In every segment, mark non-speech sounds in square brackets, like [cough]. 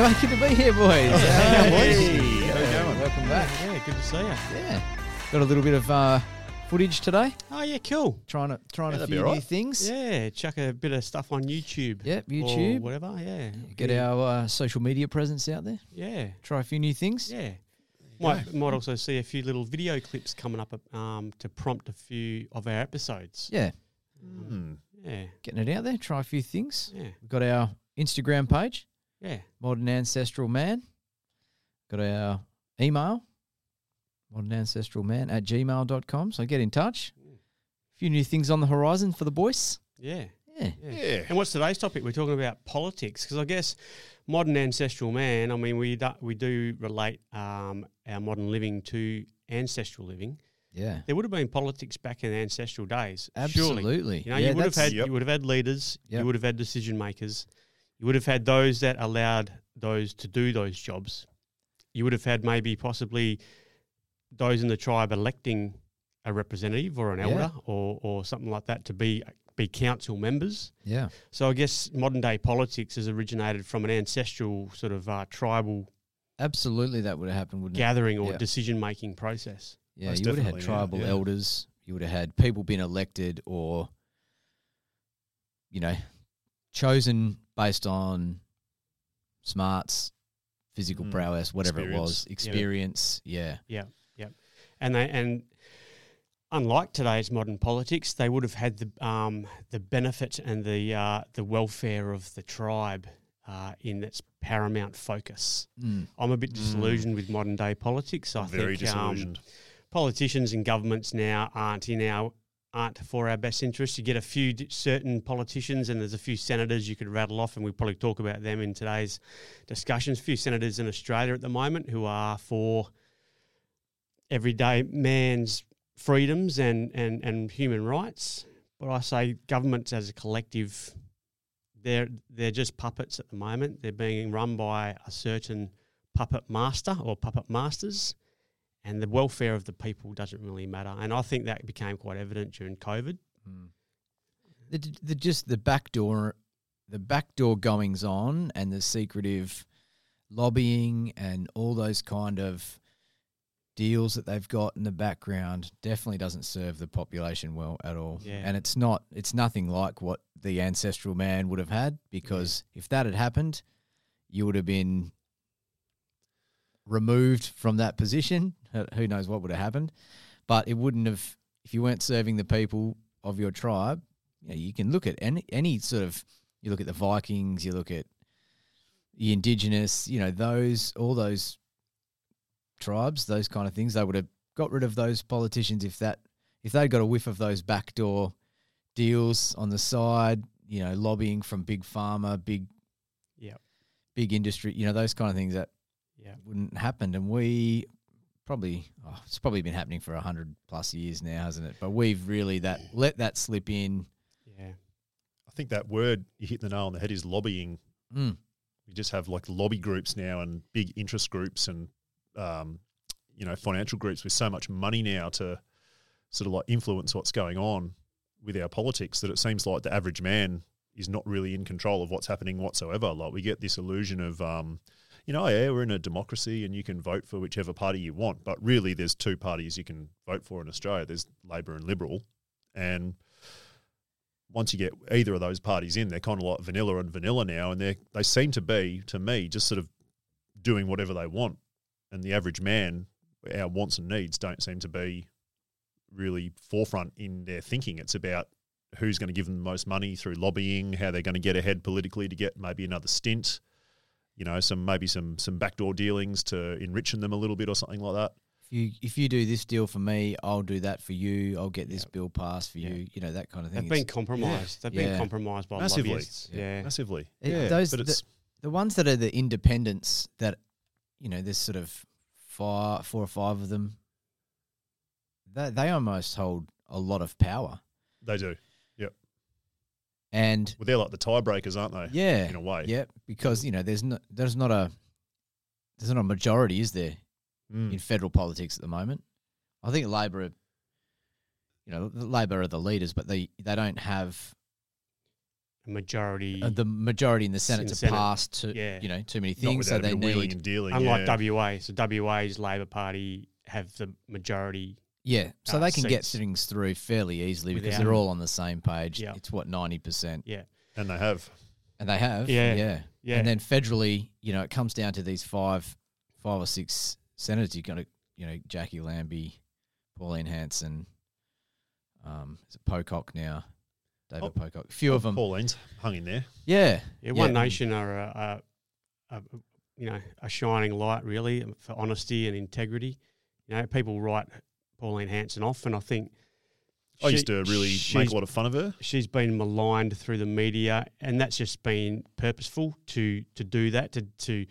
Anyway, [laughs] good to be here, boys. How you going, boys? Hey, How you yeah, going? Welcome back. Yeah, good to see you. Yeah, got a little bit of uh, footage today. Oh yeah, cool. Trying to trying a that'd be few new things. Yeah, chuck a bit of stuff on YouTube. Yep, Or YouTube. whatever. Yeah. Get yeah. our uh, social media presence out there. Yeah. Try a few new things. Yeah. Might might also see a few little video clips coming up um, to prompt a few of our episodes. Yeah, Hmm. Yeah. getting it out there. Try a few things. Yeah. We've got our Instagram page, Yeah. Modern Ancestral Man. Got our email, Modern Ancestral Man at gmail.com. So get in touch. A few new things on the horizon for the boys. Yeah. Yeah. Yeah. Yeah. And what's today's topic? We're talking about politics because I guess modern ancestral man. I mean, we do, we do relate um, our modern living to ancestral living. Yeah. There would have been politics back in ancestral days. Surely. Absolutely. You know, yeah, you would have had Yep. you would have had leaders, Yep. you would have had decision makers, you would have had those that allowed those to do those jobs. You would have had maybe possibly those in the tribe electing a representative or an Yeah. elder or, or something like that to be be council members. Yeah. So I guess modern day politics has originated from an ancestral sort of uh, tribal Absolutely, that would have happened, wouldn't it? gathering or Yeah. decision making process. Yeah, Most you would have had tribal yeah. elders. You would have had people being elected or, you know, chosen based on smarts, physical Mm. prowess, whatever it was, Experience. experience. Yeah. Yeah. Yeah. And they and unlike today's modern politics, they would have had the um, the benefit and the uh, the welfare of the tribe uh, in its paramount focus. Mm. I'm a bit Mm. disillusioned with modern day politics. I Very think um, politicians and governments now aren't in our aren't for our best interests. You get a few certain politicians, and there's a few senators you could rattle off, and we probably talk about them in today's discussions. A few senators in Australia at the moment who are for everyday man's freedoms and, and, and human rights. But I say governments as a collective, they're they're just puppets at the moment. They're being run by a certain puppet master or puppet masters and the welfare of the people doesn't really matter. And I think that became quite evident during COVID. Mm. The, the just the backdoor, the backdoor goings on, and the secretive lobbying and all those kind of deals that they've got in the background definitely doesn't serve the population well at all. Yeah. And it's not. It's nothing like what the ancestral man would have had because if that had happened, you would have been removed from that position. Who- knows what would have happened? But it wouldn't have if you weren't serving the people of your tribe. You, know, you can look at any any sort of you look at the Vikings, you look at the indigenous, you know, those all those tribes, those kind of things. They would have got rid of those politicians if that if they'd got a whiff of those backdoor deals on the side, you know, lobbying from big pharma, big Yeah. big industry, you know, those kind of things that Yeah. wouldn't happen. And we probably oh, it's probably been happening for a hundred plus years now, hasn't it? But we've really that let that slip in. Yeah. I think that word you hit the nail on the head is lobbying. Mm. We just have like lobby groups now and big interest groups and um, you know financial groups with so much money now to sort of like influence what's going on with our politics that it seems like the average man is not really in control of what's happening whatsoever. Like we get this illusion of um, you know, yeah, we're in a democracy and you can vote for whichever party you want, but really there's two parties you can vote for in Australia. There's Labor and Liberal, and once you get either of those parties in, they're kind of like vanilla and vanilla now, and they they seem to be to me just sort of doing whatever they want, and the average man, our wants and needs don't seem to be really forefront in their thinking. It's about who's going to give them the most money through lobbying, how they're going to get ahead politically to get maybe another stint, you know, some maybe some some backdoor dealings to enrichen them a little bit or something like that. If you if you do this deal for me, I'll do that for you. I'll get this Yeah. bill passed for you. Yeah. You know that kind of thing. They've been It's- compromised. They've Yeah. been compromised by Massively. lobbyists. Yeah. Massively, It- yeah. those- but the- it's the ones that are the independents that you know there's sort of five, four or five of them. They they almost hold a lot of power, they do. And Well, they're like the tiebreakers, aren't they? yeah, in a way. yeah, because you know there's not there's not a there's not a majority, is there, Mm. in federal politics at the moment? I think Labor, are, you know, Labor are the leaders, but they they don't have a majority. Uh, the majority in the Senate In to Senate, pass to yeah. you know too many Not things, so they bit of wheeling need and dealing. unlike yeah. WA, so WA's Labor Party have the majority. Yeah, so uh, they can get things through fairly easily because Without- they're all on the same page. Yeah. It's what ninety percent, Yeah, and they have. and they have Yeah. yeah. yeah, And then federally, you know, it comes down to these five, five or six senators. You're gonna, you know, Jacqui Lambie, Pauline Hanson, um, is it Pocock now? David Oh, Pocock. A few of them. Pauline's hung in there. Yeah. yeah. One Yeah. Nation are a, a, a, you know a shining light really for honesty and integrity. You know, people write Pauline Hanson off, and I think I she- used to really make a lot of fun of her. she's been maligned through the media, and that's just been purposeful to to do that to to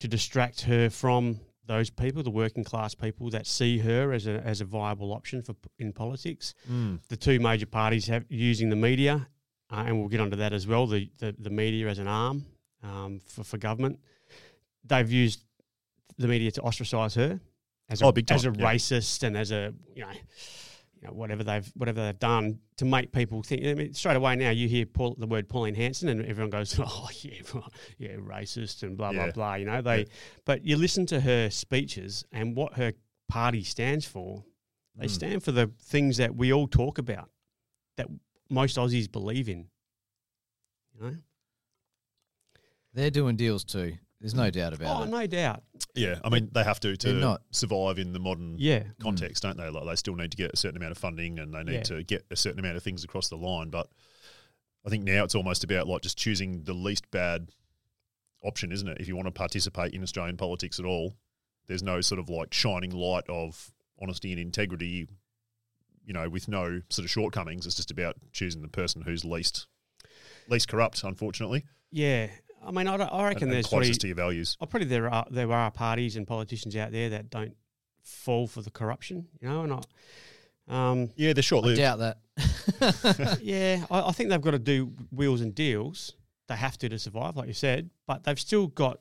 to distract her from those people, the working class people that see her as a as a viable option for in politics. The two major parties have using the media, uh, and we'll get onto that as well. The the, the media as an arm um, for for government, they've used the media to ostracise her as a, Oh, big as a yeah. racist and as a you know. You know, whatever they've whatever they've done to make people think. I mean, straight away now you hear Paul, the word Pauline Hanson and everyone goes, [laughs] "Oh yeah, right, yeah, racist and blah blah Yeah. blah." You know, they. Yeah. But you listen to her speeches and what her party stands for. They Mm. stand for the things that we all talk about, that most Aussies believe in. You know, They're doing deals too. There's no doubt about oh, it. no doubt. Yeah, I mean they have to They're to not. survive in the modern Yeah, context, don't they? Like they still need to get a certain amount of funding and they need Yeah. to get a certain amount of things across the line. But I think now it's almost about like just choosing the least bad option, isn't it? If you want to participate in Australian politics at all, there's no sort of like shining light of honesty and integrity, you know, with no sort of shortcomings. It's just about choosing the person who's least least corrupt, unfortunately, yeah. I mean, I, don't- I reckon and there's probably, closest to your values. oh, probably there are there are parties and politicians out there that don't fall for the corruption. You know, and I, um, Yeah, they're short I lived. doubt that. [laughs] yeah, I, I think they've got to do wheels and deals. They have to to survive, like you said, but they've still got.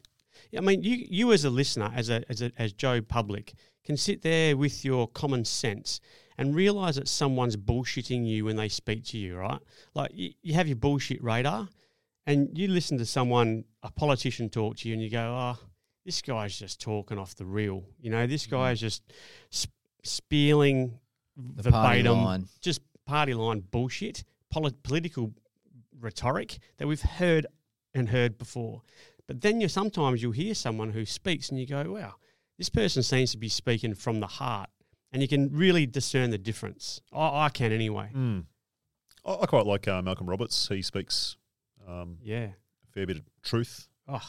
I mean, you you as a listener, as a as a as Joe Public, can sit there with your common sense and realize that someone's bullshitting you when they speak to you, right? Like you, you have your bullshit radar, and you listen to someone, a politician, talk to you, and you go, "Oh, this guy's just talking off the reel." You know, this guy's just sp- spieling The party verbatim line. just party line bullshit, poli- political rhetoric that we've heard and heard before. But then you sometimes you'll hear someone who speaks and you go, "Wow, this person seems to be speaking from the heart," and you can really discern the difference. I, I can anyway. Mm. I, I quite like uh, Malcolm Roberts. He speaks um, Yeah. a fair bit of truth, Oh,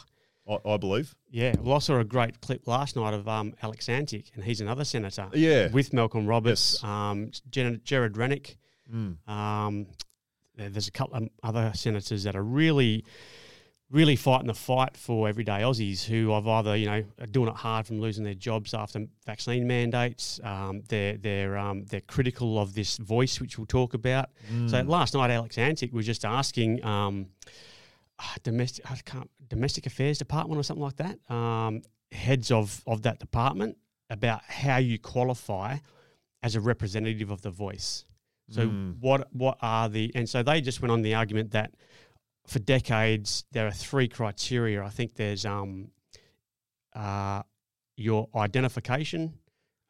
I, I believe. yeah. Well, I saw a great clip last night of um, Alex Antic, and he's another senator Yeah. with Malcolm Roberts, Yes. um, Jen- Gerard Rennick. Mm. Um, there's a couple of other senators that are really, really fighting the fight for everyday Aussies who have either you know are doing it hard from losing their jobs after vaccine mandates. Um, they're they're um, they're critical of this voice, which we'll talk about. So Mm. last night, Alex Antic was just asking. Um, ah, domestic, I can't, domestic affairs department or something like that. Um, heads of of that department about how you qualify as a representative of the voice. So Mm. what what are the and so they just went on the argument that for decades there are three criteria. I think there's um uh your identification,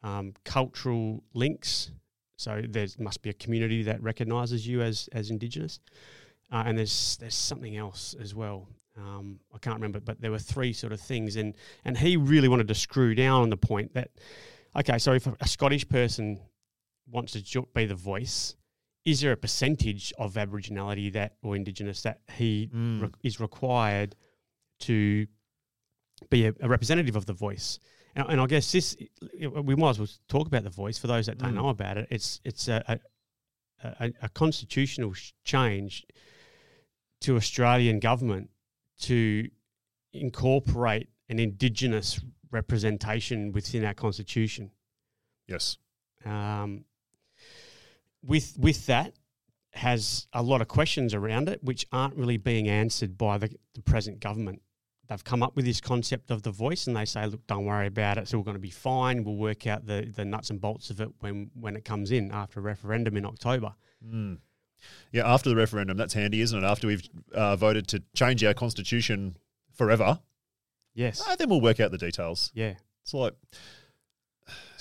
um, cultural links. So there must be a community that recognises you as as Indigenous, uh, and there's there's something else as well. Um, I can't remember, but there were three sort of things, and and he really wanted to screw down on the point that okay, so if a, a Scottish person wants to be the voice, is there a percentage of Aboriginality that or Indigenous that he Mm. re- is required to be a, a representative of the voice? And, and I guess this we might as well talk about the voice for those that don't Mm. know about it. It's it's a a, a, a constitutional sh- change to Australian government to incorporate an Indigenous representation within our constitution. Yes. Um, with with that has a lot of questions around it, which aren't really being answered by the, the present government. They've come up with this concept of the voice, and they say, "Look, don't worry about it. It's all going to be fine. We'll work out the, the nuts and bolts of it when when it comes in after a referendum in October." Mm. Yeah, after the referendum, that's handy, isn't it? After we've uh, voted to change our constitution forever, Yes. uh, then we'll work out the details. Yeah. It's like,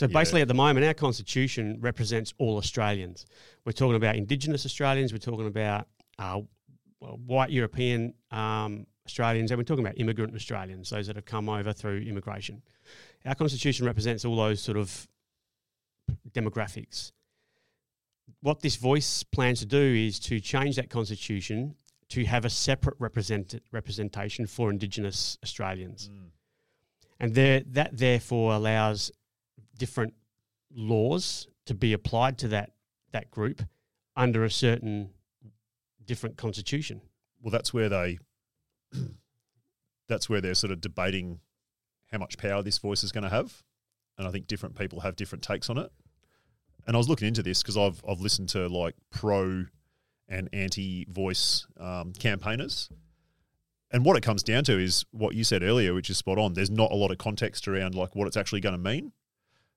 So Yeah. basically, at the moment, our constitution represents all Australians. We're talking about Indigenous Australians. We're talking about uh, white European um, Australians, and we're talking about immigrant Australians, those that have come over through immigration. Our constitution represents all those sort of demographics. What this voice plans to do is to change that constitution to have a separate represent- representation for Indigenous Australians and there that therefore allows different laws to be applied to that that group under a certain different constitution. well, that's where they, [coughs] that's where they're sort of debating how much power this voice is going to have, and I think different people have different takes on it. And I was looking into this because I've I've listened to like pro and anti voice um, campaigners, and what it comes down to is what you said earlier, which is spot on. There's not a lot of context around like what it's actually going to mean,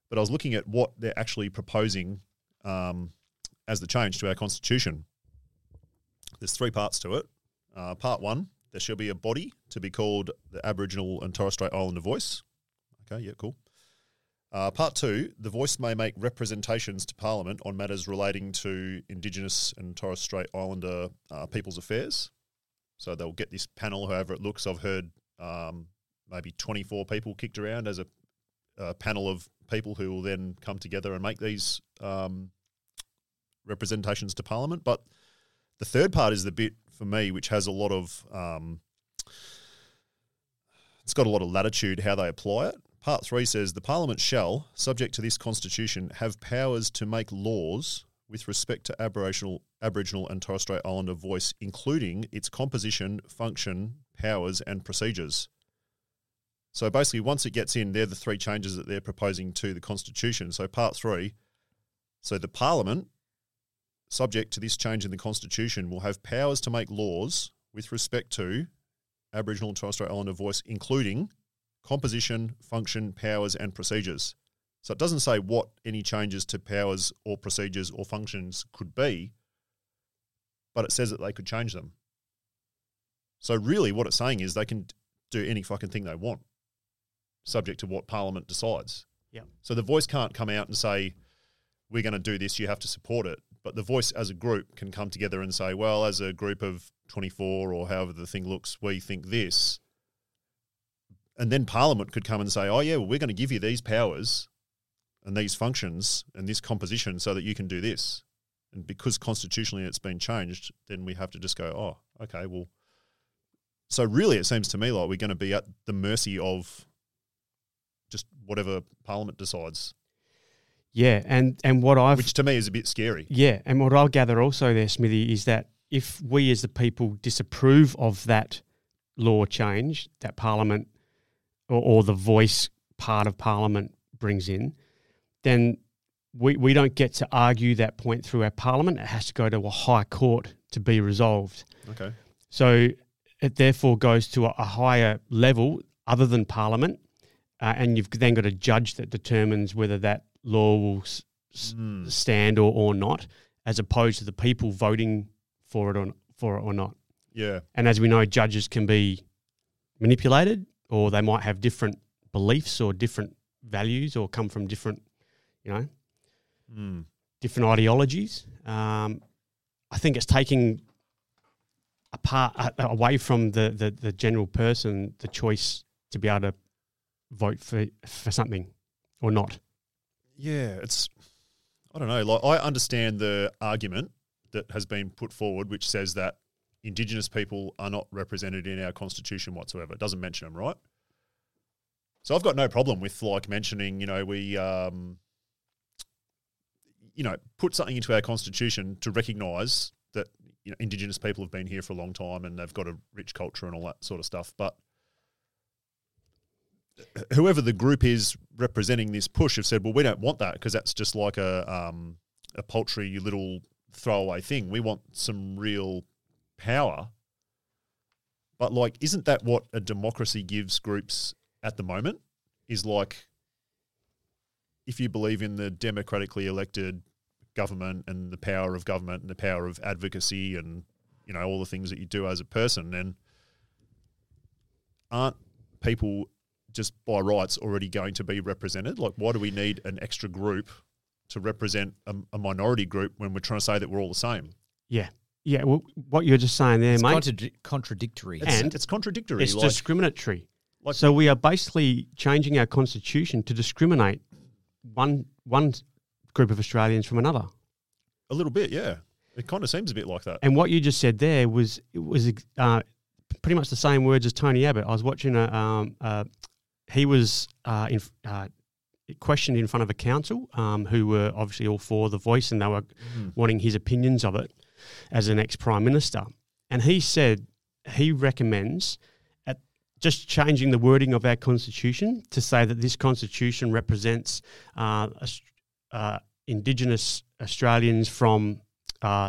but I was looking at what they're actually proposing um, as the change to our constitution. There's three parts to it. Uh, part one, there shall be a body to be called the Aboriginal and Torres Strait Islander Voice. Okay, yeah, cool. Uh, part two, the voice may make representations to Parliament on matters relating to Indigenous and Torres Strait Islander uh, people's affairs. So they'll get this panel, however it looks. I've heard um, maybe 24 people kicked around as a, a panel of people who will then come together and make these um, representations to Parliament. But the third part is the bit for me, which has a lot of, um, it's got a lot of latitude how they apply it. Part three says the Parliament shall, subject to this Constitution, have powers to make laws with respect to Aboriginal, Aboriginal and Torres Strait Islander voice, including its composition, function, powers, and procedures. So basically, once it gets in, they're the three changes that they're proposing to the Constitution. So part three, so the Parliament subject to this change in the Constitution, will have powers to make laws with respect to Aboriginal and Torres Strait Islander voice, including composition, function, powers, and procedures. So it doesn't say what any changes to powers or procedures or functions could be, but it says that they could change them. So really, what it's saying is they can do any fucking thing they want, subject to what Parliament decides. Yep. So the voice can't come out and say, "We're going to do this. You have to support it." But the voice, as a group, can come together and say, "Well, as a group of twenty-four or however the thing looks, we think this." And then Parliament could come and say, "Oh yeah, well, we're going to give you these powers and these functions and this composition so that you can do this." And because constitutionally it's been changed, then we have to just go, "Oh, okay, well." So really, it seems to me like we're going to be at the mercy of just whatever Parliament decides, Yeah, and and what I've which to me is a bit scary. yeah, and what I'll gather also there, Smithy, is that if we as the people disapprove of that law change that Parliament or, or the voice part of Parliament brings in, then we, we don't get to argue that point through our Parliament. It has to go to a high court to be resolved. Okay. So it therefore goes to a, a higher level other than Parliament, uh, and you've then got a judge that determines whether that law will s- Mm. stand or, or not, as opposed to the people voting for it or for it or not. Yeah. And as we know, judges can be manipulated, or they might have different beliefs or different values, or come from different, you know, Mm. different ideologies. Um, I think it's taking apart uh, away from the, the the general person the choice to be able to vote for for something or not. Yeah, it's I don't know. Like I understand the argument that has been put forward, which says that Indigenous people are not represented in our constitution whatsoever. It doesn't mention them, right? So I've got no problem with like mentioning, you know, we, um, you know, put something into our constitution to recognise that you know Indigenous people have been here for a long time and they've got a rich culture and all that sort of stuff. But whoever the group is representing this push have said, well, we don't want that because that's just like a um, a paltry little throwaway thing. We want some real power. But like, isn't that what a democracy gives groups at the moment? Is like, if you believe in the democratically elected government and the power of government and the power of advocacy and you know all the things that you do as a person, then aren't people just by rights already going to be represented? Like, why do we need an extra group to represent a, a minority group when we're trying to say that we're all the same? Yeah. Yeah. Well, what you're just saying there, It's mate, contradi- contradictory. It's, And it's contradictory. it's like, discriminatory. like- so we are basically changing our constitution to discriminate one one group of Australians from another. a little bit, yeah. It kind of seems a bit like that. And what you just said there was it was uh, pretty much the same words as Tony Abbott. I was watching a um, uh, he was uh, in, uh, questioned in front of a council um, who were obviously all for the voice and they were Mm. wanting his opinions of it as an ex prime minister. And he said he recommends at just changing the wording of our constitution to say that this constitution represents uh, uh, Indigenous Australians from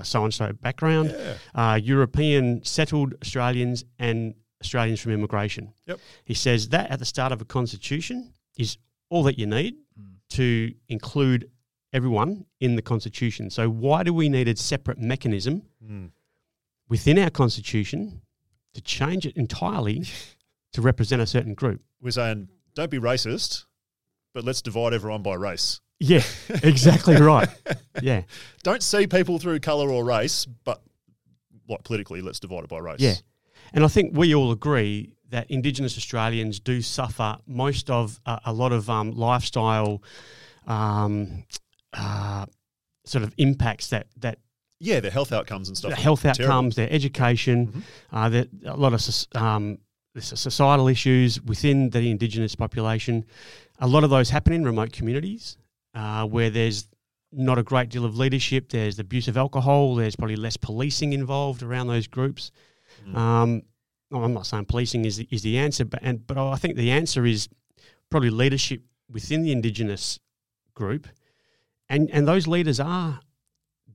so and so background, Yeah. uh, European settled Australians, and Australians from immigration. Yep. He says that at the start of a constitution is all that you need Mm. to include everyone in the constitution. So why do we need a separate mechanism Mm. within our constitution to change it entirely [laughs] to represent a certain group? We're saying don't be racist, but let's divide everyone by race. Yeah, [laughs] exactly right. Yeah, Don't see people through colour or race, but like politically, let's divide it by race. yeah. And I think we all agree that Indigenous Australians do suffer most of uh, a lot of um, lifestyle um, uh, sort of impacts that that Yeah, the health outcomes and stuff. the health terrible. outcomes, their education, Mhm. uh, that a lot of um, societal issues within the Indigenous population. A lot of those happen in remote communities uh, where there's not a great deal of leadership. There's the abuse of alcohol. There's probably less policing involved around those groups. Mm. Um, no, I'm not saying policing is the, is the answer, but and but I think the answer is probably leadership within the Indigenous group, and and those leaders are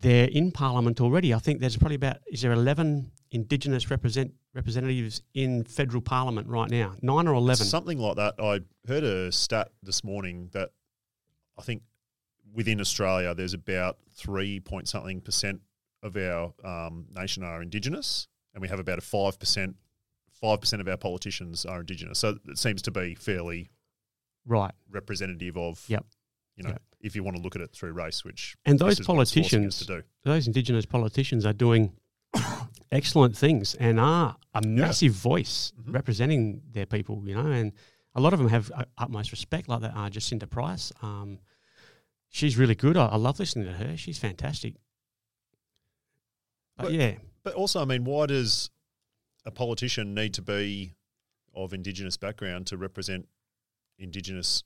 there in Parliament already. I think there's probably about is there 11 Indigenous represent representatives in federal Parliament right now, nine or 11. Something like that. I heard a stat this morning that I think within Australia, there's about three point something percent of our um, nation are Indigenous, and we have about a five percent. Five percent of our politicians are Indigenous, so it seems to be fairly right, representative of. Yep. You know, Yep. if you want to look at it through race, which and those is what it's us politicians, to do. those Indigenous politicians are doing [coughs] excellent things and are a massive voice Mhm. representing their people, you know, and a lot of them have uh, utmost respect, like that uh, Jacinta Price. Um, she's really good. I, I love listening to her. She's fantastic. But, But- yeah, But also, I mean, why does a politician need to be of Indigenous background to represent Indigenous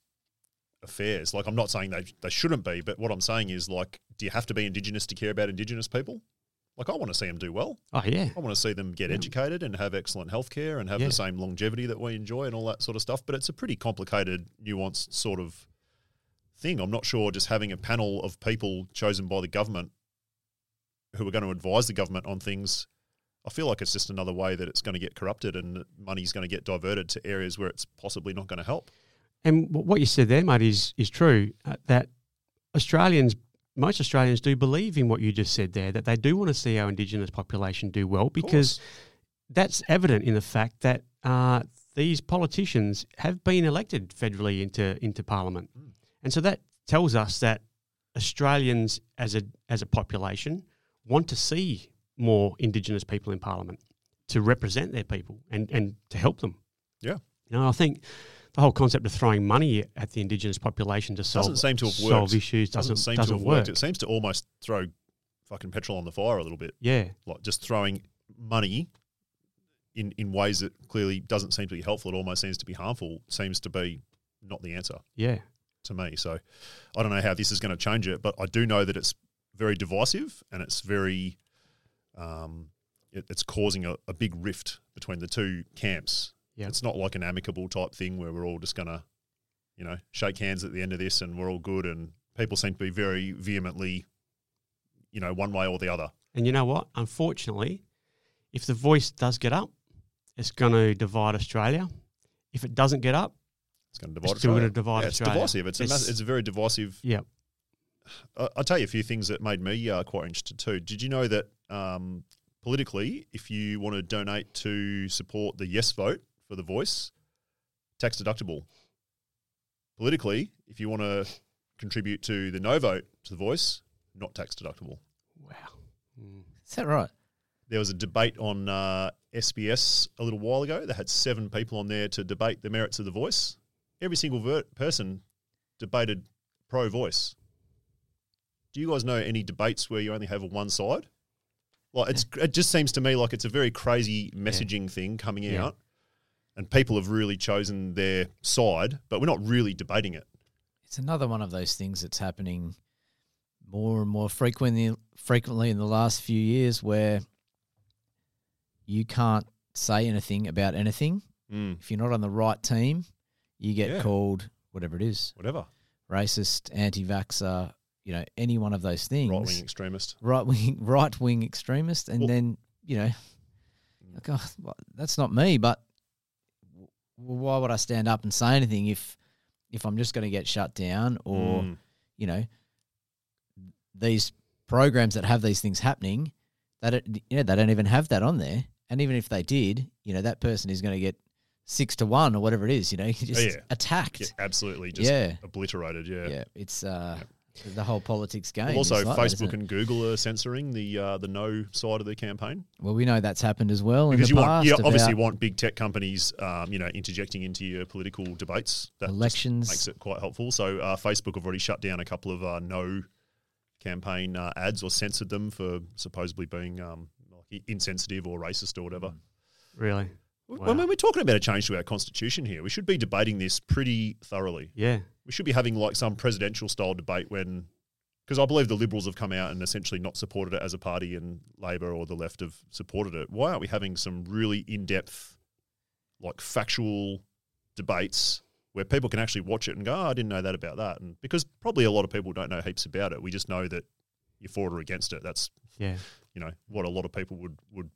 affairs? Like, I'm not saying they, they shouldn't be, but what I'm saying is, like, do you have to be Indigenous to care about Indigenous people? Like, I want to see them do well. oh yeah, I want to see them get Yeah. educated and have excellent healthcare and have Yeah. the same longevity that we enjoy and all that sort of stuff. But it's a pretty complicated, nuanced sort of thing. I'm not sure just having a panel of people chosen by the government who are going to advise the government on things. I feel like it's just another way that it's going to get corrupted and money's going to get diverted to areas where it's possibly not going to help. and what you said there, mate, is is true. Uh, that Australians, most Australians, do believe in what you just said there. That they do want to see our Indigenous population do well because. that's evident in the fact that uh, these politicians have been elected federally into into Parliament, Mm. and so that tells us that Australians as a as a population want to see more Indigenous people in Parliament to represent their people and and to help them. Yeah. you know, I think the whole concept of throwing money at the Indigenous population to solve Doesn't seem to have solve issues doesn't doesn't seem doesn't to have work. worked. It seems to almost throw fucking petrol on the fire a little bit. Yeah, like just throwing money in in ways that clearly doesn't seem to be helpful. It almost seems to be harmful. Seems to be not the answer yeah, to me. So I don't know how this is going to change it, but I do know that it's very divisive and it's very um, it, it's causing a, a big rift between the two camps. Yeah. It's not like an amicable type thing where we're all just going to, you know, shake hands at the end of this and we're all good. And people seem to be very vehemently, you know, one way or the other. And you know what? Unfortunately, if the voice does get up, it's going to divide Australia. If it doesn't get up, It's going to divide. It's still gonna divide yeah, it's Australia. divisive. It's, a It's- mass, it's a very divisive yeah, I- I'll tell you a few things that made me uh, quite interested too. Did you know that um, politically, if you want to donate to support the yes vote for the voice, tax deductible. Politically, if you want to contribute to the no vote to the voice, not tax deductible. Wow. Mm. Is that right? There was a debate on uh, SBS a little while ago. They had seven people on there to debate the merits of the voice. Every single ver- person debated pro voice. Do you guys know any debates where you only have a one side? Like it's it just seems to me like it's a very crazy messaging thing coming Yeah. out, and people have really chosen their side, but we're not really debating it. It's another one of those things that's happening more and more frequently frequently in the last few years where you can't say anything about anything. Mm, If you're not on the right team, you get Yeah. called whatever it is. whatever, Racist, anti vaxxer, you know, any one of those things. right wing extremist. right wing [laughs] right wing extremist, and Well- then you know, like, oh, well, that's not me. But w- why would I stand up and say anything if if I'm just going to get shut down, or Mm, you know, these programs that have these things happening, that it, you know they don't even have that on there, and even if they did, you know, that person is going to get six to one or whatever it is. You know, [laughs] just yeah. attacked. yeah, absolutely, just Yeah. obliterated. Yeah. Yeah, it's uh, the whole politics game. Well, also, is like Facebook it? and Google are censoring the uh, the no side of the campaign well, we know that's happened as well because in you the want past. you obviously want big tech companies, um, you know, interjecting into your political debates. That elections. makes it quite helpful. So, uh, Facebook have already shut down a couple of uh, no campaign uh, ads or censored them for supposedly being um, insensitive or racist or whatever. Really? I Wow. mean, we're talking about a change to our constitution here. We should be debating this pretty thoroughly. Yeah. We should be having like some presidential style debate when, because I believe the Liberals have come out and essentially not supported it as a party, and Labor or the left have supported it. Why aren't we having some really in depth, like factual debates where people can actually watch it and go, oh, I didn't know that about that? And because probably a lot of people don't know heaps about it. We just know that you're for it or against it. That's Yeah. you know what a lot of people would would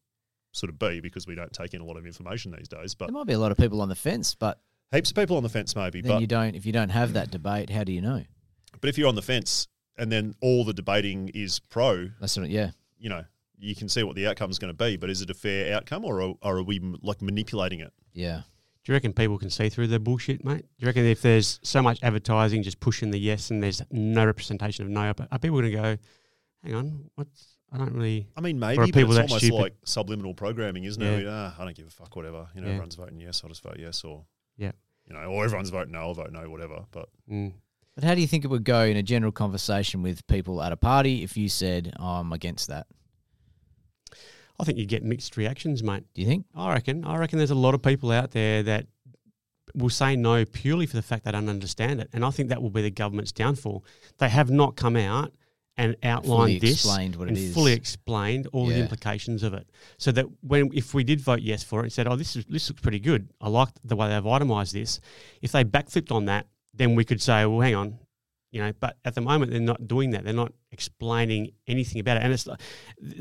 sort of be because we don't take in a lot of information these days. But There might be a lot of people on the fence, but heaps of people on the fence maybe. then But you don't. If you don't have that debate, how do you know? but if you're on the fence and then all the debating is pro, That's what. Yeah, you know, you can see what the outcome is going to be. But is it a fair outcome, or are, or are we like manipulating it? yeah. Do you reckon people can see through the bullshit, mate? Do you reckon if there's so much advertising just pushing the yes and there's no representation of no, are people going to go, hang on, what's, I don't really, I mean, are maybe, but people it's that almost stupid? like subliminal programming, isn't Yeah. it? Ah, I don't give a fuck, whatever. You know, Yeah. everyone's voting yes, I'll just vote yes, or Yeah. you know, or everyone's voting no, I'll vote no, whatever. But mm, But how do you think it would go in a general conversation with people at a party if you said, oh, "I'm against that"? I think you'd get mixed reactions, mate. Do you think? I reckon. I reckon there's a lot of people out there that will say no purely for the fact they don't understand it, and I think that will be the government's downfall. They have not come out and outlined Fully this explained what and is. fully explained all the Yeah. implications of it, so that when if we did vote yes for it and said, "Oh, this is this looks pretty good. I like the way they've itemised this," if they backflipped on that, then we could say, "Well, hang on." You know, but at the moment they're not doing that. They're not explaining anything about it. And it's like-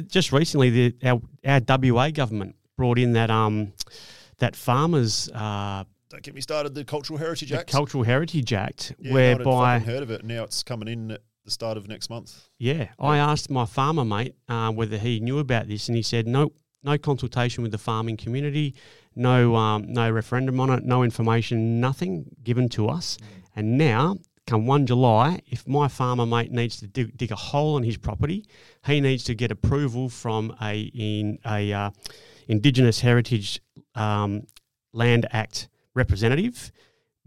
just recently, the, our our WA government brought in that um that farmers uh, don't get me started. The Cultural Heritage the Act, Cultural Heritage Act, yeah, no one had whereby fucking heard of it. Now it's coming in at the start of next month. yeah, I asked my farmer mate uh, whether he knew about this, and he said no, no consultation with the farming community, no um, no referendum on it, no information, nothing given to us. And now, come one July, if my farmer mate needs to dig, dig a hole in his property, he needs to get approval from a in a uh, Indigenous Heritage um, Land Act representative,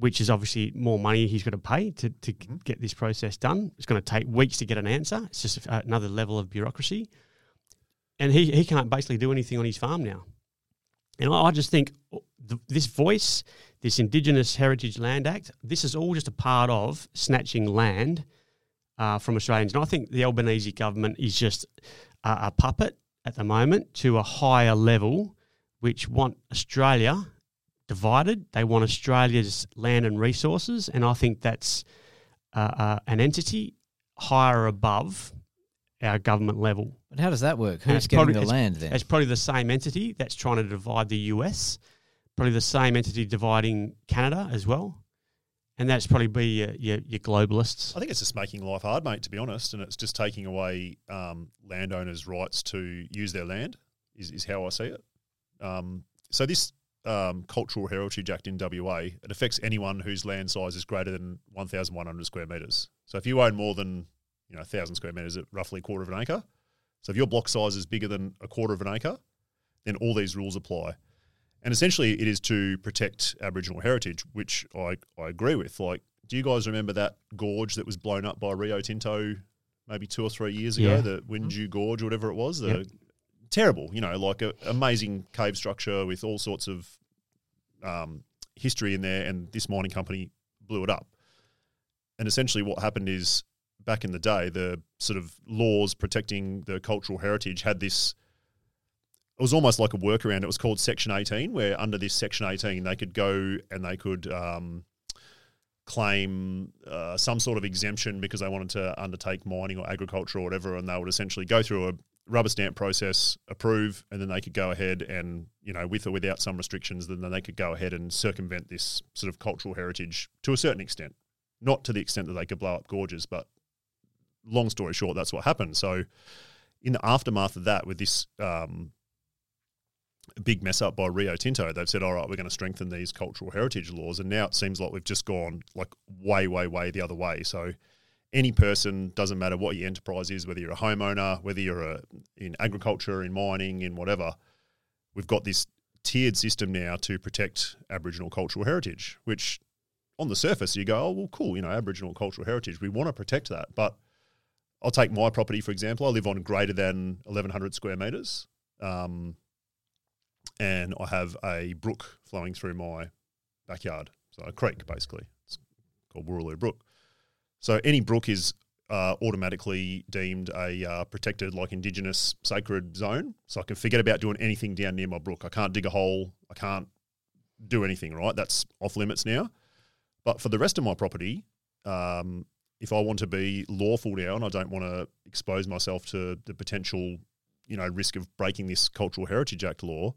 which is obviously more money he's got to pay to, to Mhm. get this process done. It's going to take weeks to get an answer. It's just another level of bureaucracy. And he, he can't basically do anything on his farm now. And I I just think th- this voice, this Indigenous Heritage Land Act, this is all just a part of snatching land uh, from Australians. And I think the Albanese government is just a, a puppet at the moment to a higher level, which want Australia divided. They want Australia's land and resources. And I think that's uh, uh, an entity higher above our government level. But how does that work? And Who's it's getting probably- the land then? It's probably the same entity that's trying to divide the US, probably the same entity dividing Canada as well. And that's probably be your, your, your globalists. I think it's just making life hard, mate. To be honest, and it's just taking away um, landowners' rights to use their land. Is, is how I see it. Um, so this um, Cultural Heritage Act in WA it affects anyone whose land size is greater than one thousand one hundred square meters. So if you own more than you know thousand square meters at roughly a quarter of an acre, so if your block size is bigger than a quarter of an acre, then all these rules apply. And essentially, it is to protect Aboriginal heritage, which I, I agree with. Like, do you guys remember that gorge that was blown up by Rio Tinto maybe two or three years ago, Yeah. the Winju Gorge or whatever it was? The, Yep. Terrible, you know, like an amazing cave structure with all sorts of um, history in there, and this mining company blew it up. And essentially, what happened is back in the day, the sort of laws protecting the cultural heritage had this. It was almost like a workaround. It was called Section 18, where under this Section 18, they could go and they could um, claim uh, some sort of exemption because they wanted to undertake mining or agriculture or whatever, and they would essentially go through a rubber stamp process, approve, and then they could go ahead and you know, with or without some restrictions, then they could go ahead and circumvent this sort of cultural heritage to a certain extent, not to the extent that they could blow up gorges, but long story short, that's what happened. So, in the aftermath of that, with this um, big mess up by Rio Tinto, they've said, "All right, we're going to strengthen these cultural heritage laws," and now it seems like we've just gone like way, way, way the other way. So, any person doesn't matter what your enterprise is, whether you're a homeowner, whether you're a, in agriculture, in mining, in whatever, we've got this tiered system now to protect Aboriginal cultural heritage, which on the surface you go, oh well, cool, you know, Aboriginal cultural heritage, we want to protect that, but I'll take my property for example. I live on greater than 1,100 square meters, um, and I have a brook flowing through my backyard, so a creek basically. It's called Wooroloo Brook. So any brook is uh, automatically deemed a uh, protected, like Indigenous sacred zone. So I can forget about doing anything down near my brook. I can't dig a hole. I can't do anything. Right, that's off limits now. But for the rest of my property, um, if I want to be lawful now and I don't want to expose myself to the potential, you know, risk of breaking this Cultural Heritage Act law,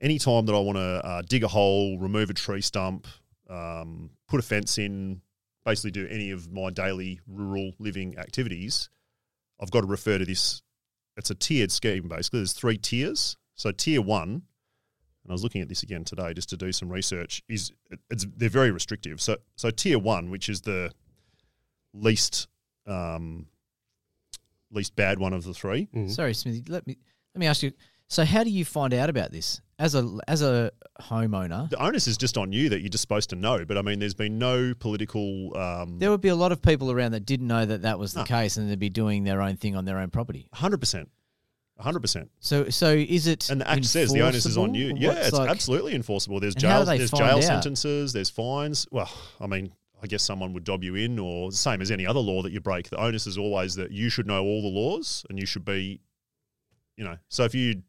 anytime that I want to uh, dig a hole, remove a tree stump, um, put a fence in, basically do any of my daily rural living activities, I've got to refer to this. It's a tiered scheme, basically. There's three tiers. So tier one, and I was looking at this again today just to do some research, is it's they're very restrictive. So so tier one, which is the least um, least bad one of the three, Mm. Sorry, Smithy. Let me let me ask you. So, how do you find out about this as a as a homeowner? the onus is just on you that you're just supposed to know. But I mean, there's been no political. Um, There would be a lot of people around that didn't know that that was the No. case, and they'd be doing their own thing on their own property. Hundred percent, hundred percent. So, so is it? And the act says the onus is on you. Yeah, it's like- absolutely enforceable. There's And how do jail, there's jail out? sentences, there's fines. Well, I mean, I guess someone would dob you in, or the same as any other law that you break. The onus is always that you should know all the laws, and you should be, you know. So if you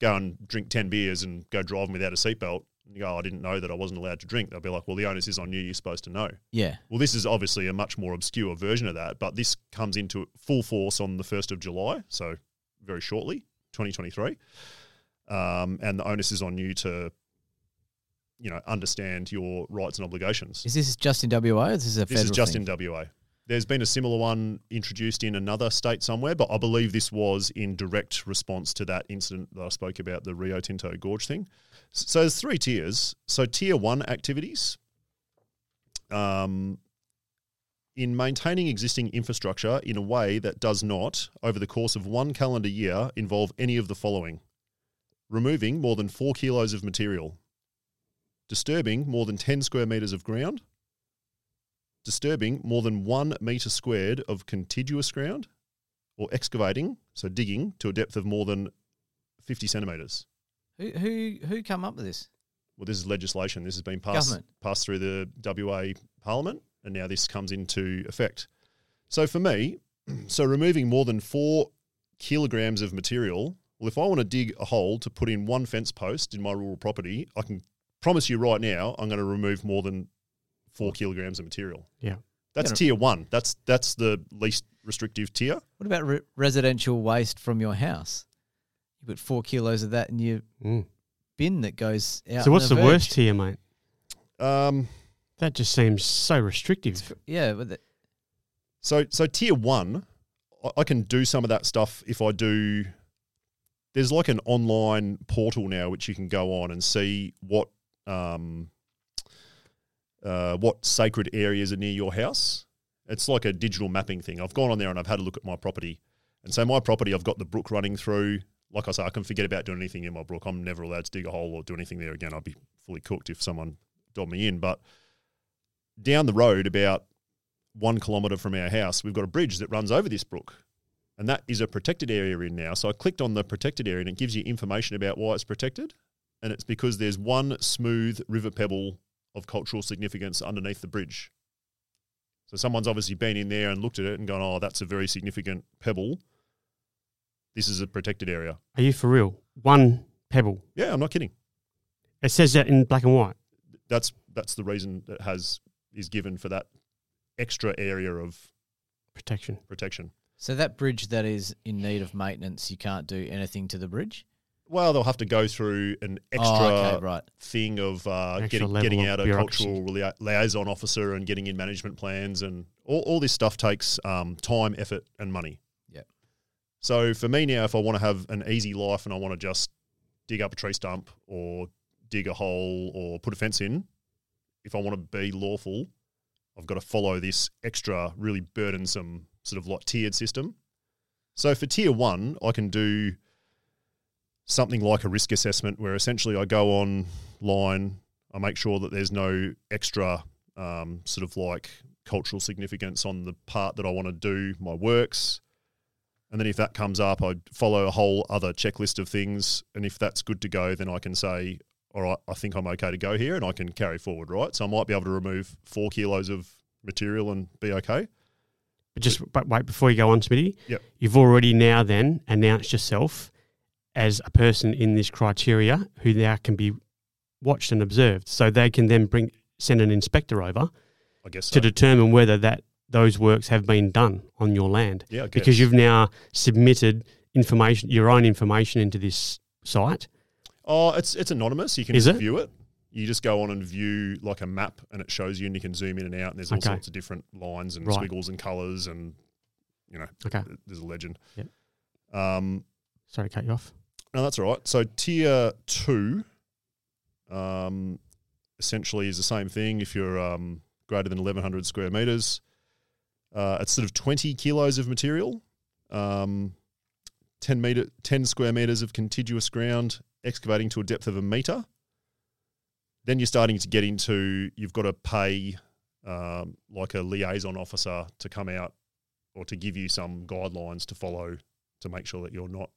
go and drink ten beers and go driving without a seatbelt, and you go, "Oh, I didn't know that I wasn't allowed to drink. They'll be like, well, the onus is on you. You're supposed to know. Yeah. Well, this is obviously a much more obscure version of that, but this comes into full force on the 1st of July, so very shortly, 2023. Um, and the onus is on you to, you know, understand your rights and obligations. Is this just in WA? Or is this a This is just thing? in WA. There's been a similar one introduced in another state somewhere, but I believe this was in direct response to that incident that I spoke about, the Rio Tinto Gorge thing. So there's three tiers. So tier one activities, um, in maintaining existing infrastructure in a way that does not, over the course of one calendar year, involve any of the following: removing more than four kilos of material, disturbing more than 10 square meters of ground, disturbing more than one metre squared of contiguous ground, or excavating, so digging, to a depth of more than 50 centimetres. Who who who come up with this? Well, this is legislation. This has been passed, Government. passed through the WA Parliament, and now this comes into effect. So for me, [clears throat] so removing more than four kilograms of material, well, if I want to dig a hole to put in one fence post in my rural property, I can promise you right now, I'm going to remove more than four kilograms of material. Yeah. That's Yeah. tier one. That's that's the least restrictive tier. What about re- residential waste from your house? You put four kilos of that in your Mm. bin that goes out. So what's the verge. worst tier, mate? Um, That just seems so restrictive. Yeah, but the, So so tier one, I, I can do some of that stuff if I do. There's like an online portal now which you can go on and see what um, uh, what sacred areas are near your house. It's like a digital mapping thing. I've gone on there and I've had a look at my property, and so my property I've got the brook running through. Like I say, I can forget about doing anything in my brook. I'm never allowed to dig a hole or do anything there again. I'd be fully cooked if someone dobbed me in. But down the road, about one kilometre from our house, we've got a bridge that runs over this brook. And that is a protected area in now. So I clicked on the protected area and it gives you information about why it's protected. And it's because there's one smooth river pebble of cultural significance underneath the bridge. So someone's obviously been in there and looked at it and gone, oh, that's a very significant pebble. This is a protected area. Are you for real? One pebble. Yeah, I'm not kidding. It says that in black and white. That's that's the reason that has is given for that extra area of Protection. protection. so that bridge that is in need of maintenance, you can't do anything to the bridge. Well, they'll have to go through an extra oh, okay, right. thing of uh, Extra getting, level getting of out a bureaucracy. cultural lia- liaison officer and getting in management plans and all, all this stuff takes um, time, effort, and money. Yep. So for me now, if I want to have an easy life and I want to just dig up a tree stump or dig a hole or put a fence in, if I want to be lawful, I've got to follow this extra, really burdensome sort of like tiered system. So for tier one, I can do something like a risk assessment where essentially I go online, I make sure that there's no extra um, sort of like cultural significance on the part that I want to do my works. And then if that comes up, I follow a whole other checklist of things. And if that's good to go, then I can say, all right, I think I'm okay to go here and I can carry forward, right? So I might be able to remove four kilos of material and be okay. But just but wait before you go on, Smitty. Yep. You've already now then announced yourself as a person in this criteria who now can be watched and observed. So they can then bring send an inspector over I guess so. to determine whether that those works have been done on your land. yeah, I guess. Because you've now submitted information your own information into this site. Oh, it's it's anonymous. You can Is just it? view it. You just go on and view like a map, and it shows you, and you can zoom in and out, and there's all Okay. sorts of different lines and Right. squiggles and colours, and you know, Okay. there's a legend. Yep. Um, Sorry to cut you off. No, that's all right. So tier two, um, essentially is the same thing. If you're um, greater than 1,100 square meters, uh, it's sort of 20 kilos of material, um, 10 meter, 10 square meters of contiguous ground, excavating to a depth of a meter. Then you're starting to get into you've got to pay um, like a liaison officer to come out or to give you some guidelines to follow to make sure that you're not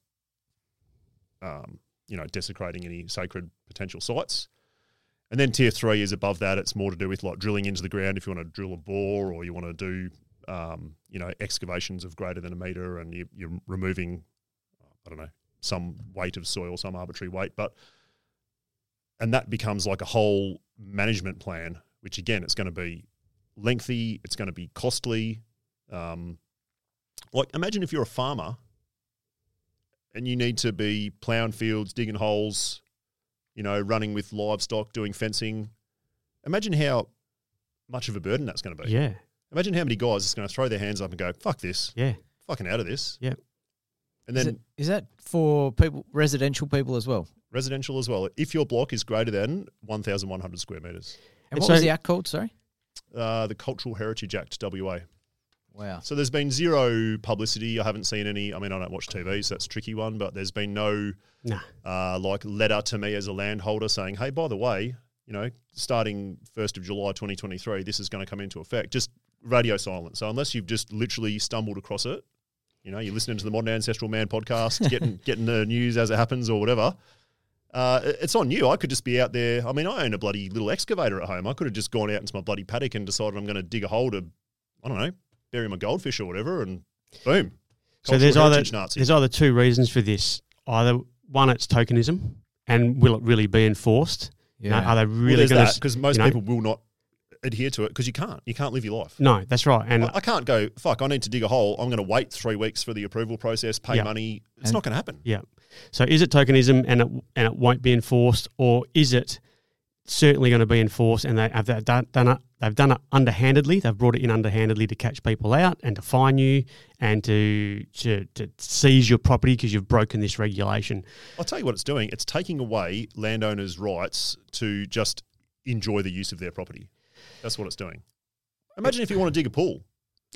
um, you know, desecrating any sacred potential sites. And then tier three is above that. It's more to do with like drilling into the ground if you want to drill a bore or you want to do, um, you know, excavations of greater than a meter and you, you're removing, I don't know, some weight of soil, some arbitrary weight. But, and that becomes like a whole management plan, which again, it's going to be lengthy, it's going to be costly. Um, like, imagine if you're a farmer and you need to be ploughing fields, digging holes, you know, running with livestock, doing fencing. Imagine how much of a burden that's going to be. Yeah. Imagine how many guys is going to throw their hands up and go, "Fuck this, Yeah. fucking out of this." Yep. And Is, then it, is that for people, residential people as well? residential as well. If your block is greater than one thousand one hundred square meters, And And what so- was the act called? Sorry. uh, the Cultural Heritage Act WA. Wow. So there's been zero publicity. I haven't seen any. I mean, I don't watch TV, so that's a tricky one. But there's been no Nah. uh, like letter to me as a landholder saying, "Hey, by the way, you know, starting first of July 2023, this is going to come into effect." Just radio silence. So unless you've just literally stumbled across it, you know, you're listening to the Modern Ancestral Man podcast, [laughs] getting getting the news as it happens or whatever. Uh, it's on you. I could just be out there. I mean, I own a bloody little excavator at home. I could have just gone out into my bloody paddock and decided I'm going to dig a hole to, I don't know, bury my goldfish or whatever, and boom. So there's either Nazi. there's either two reasons for this. Either one, it's tokenism, and will it really be enforced? You know, Yeah. are they really there's going to? because most you know- people will not adhere to it because you can't. You can't live your life. No, that's right. And I, I can't go. Fuck! I need to dig a hole. I'm going to wait three weeks for the approval process, pay Yeah. money. It's And- not going to happen. yeah. So is it tokenism and it and it won't be enforced, or is it certainly going to be enforced and they have that done, done they've done it underhandedly. They've brought it in underhandedly to catch people out and to fine you and to to, to seize your property because you've broken this regulation. I'll tell you what it's doing. It's taking away landowners' rights to just enjoy the use of their property. That's what it's doing. Imagine if you want to dig a pool.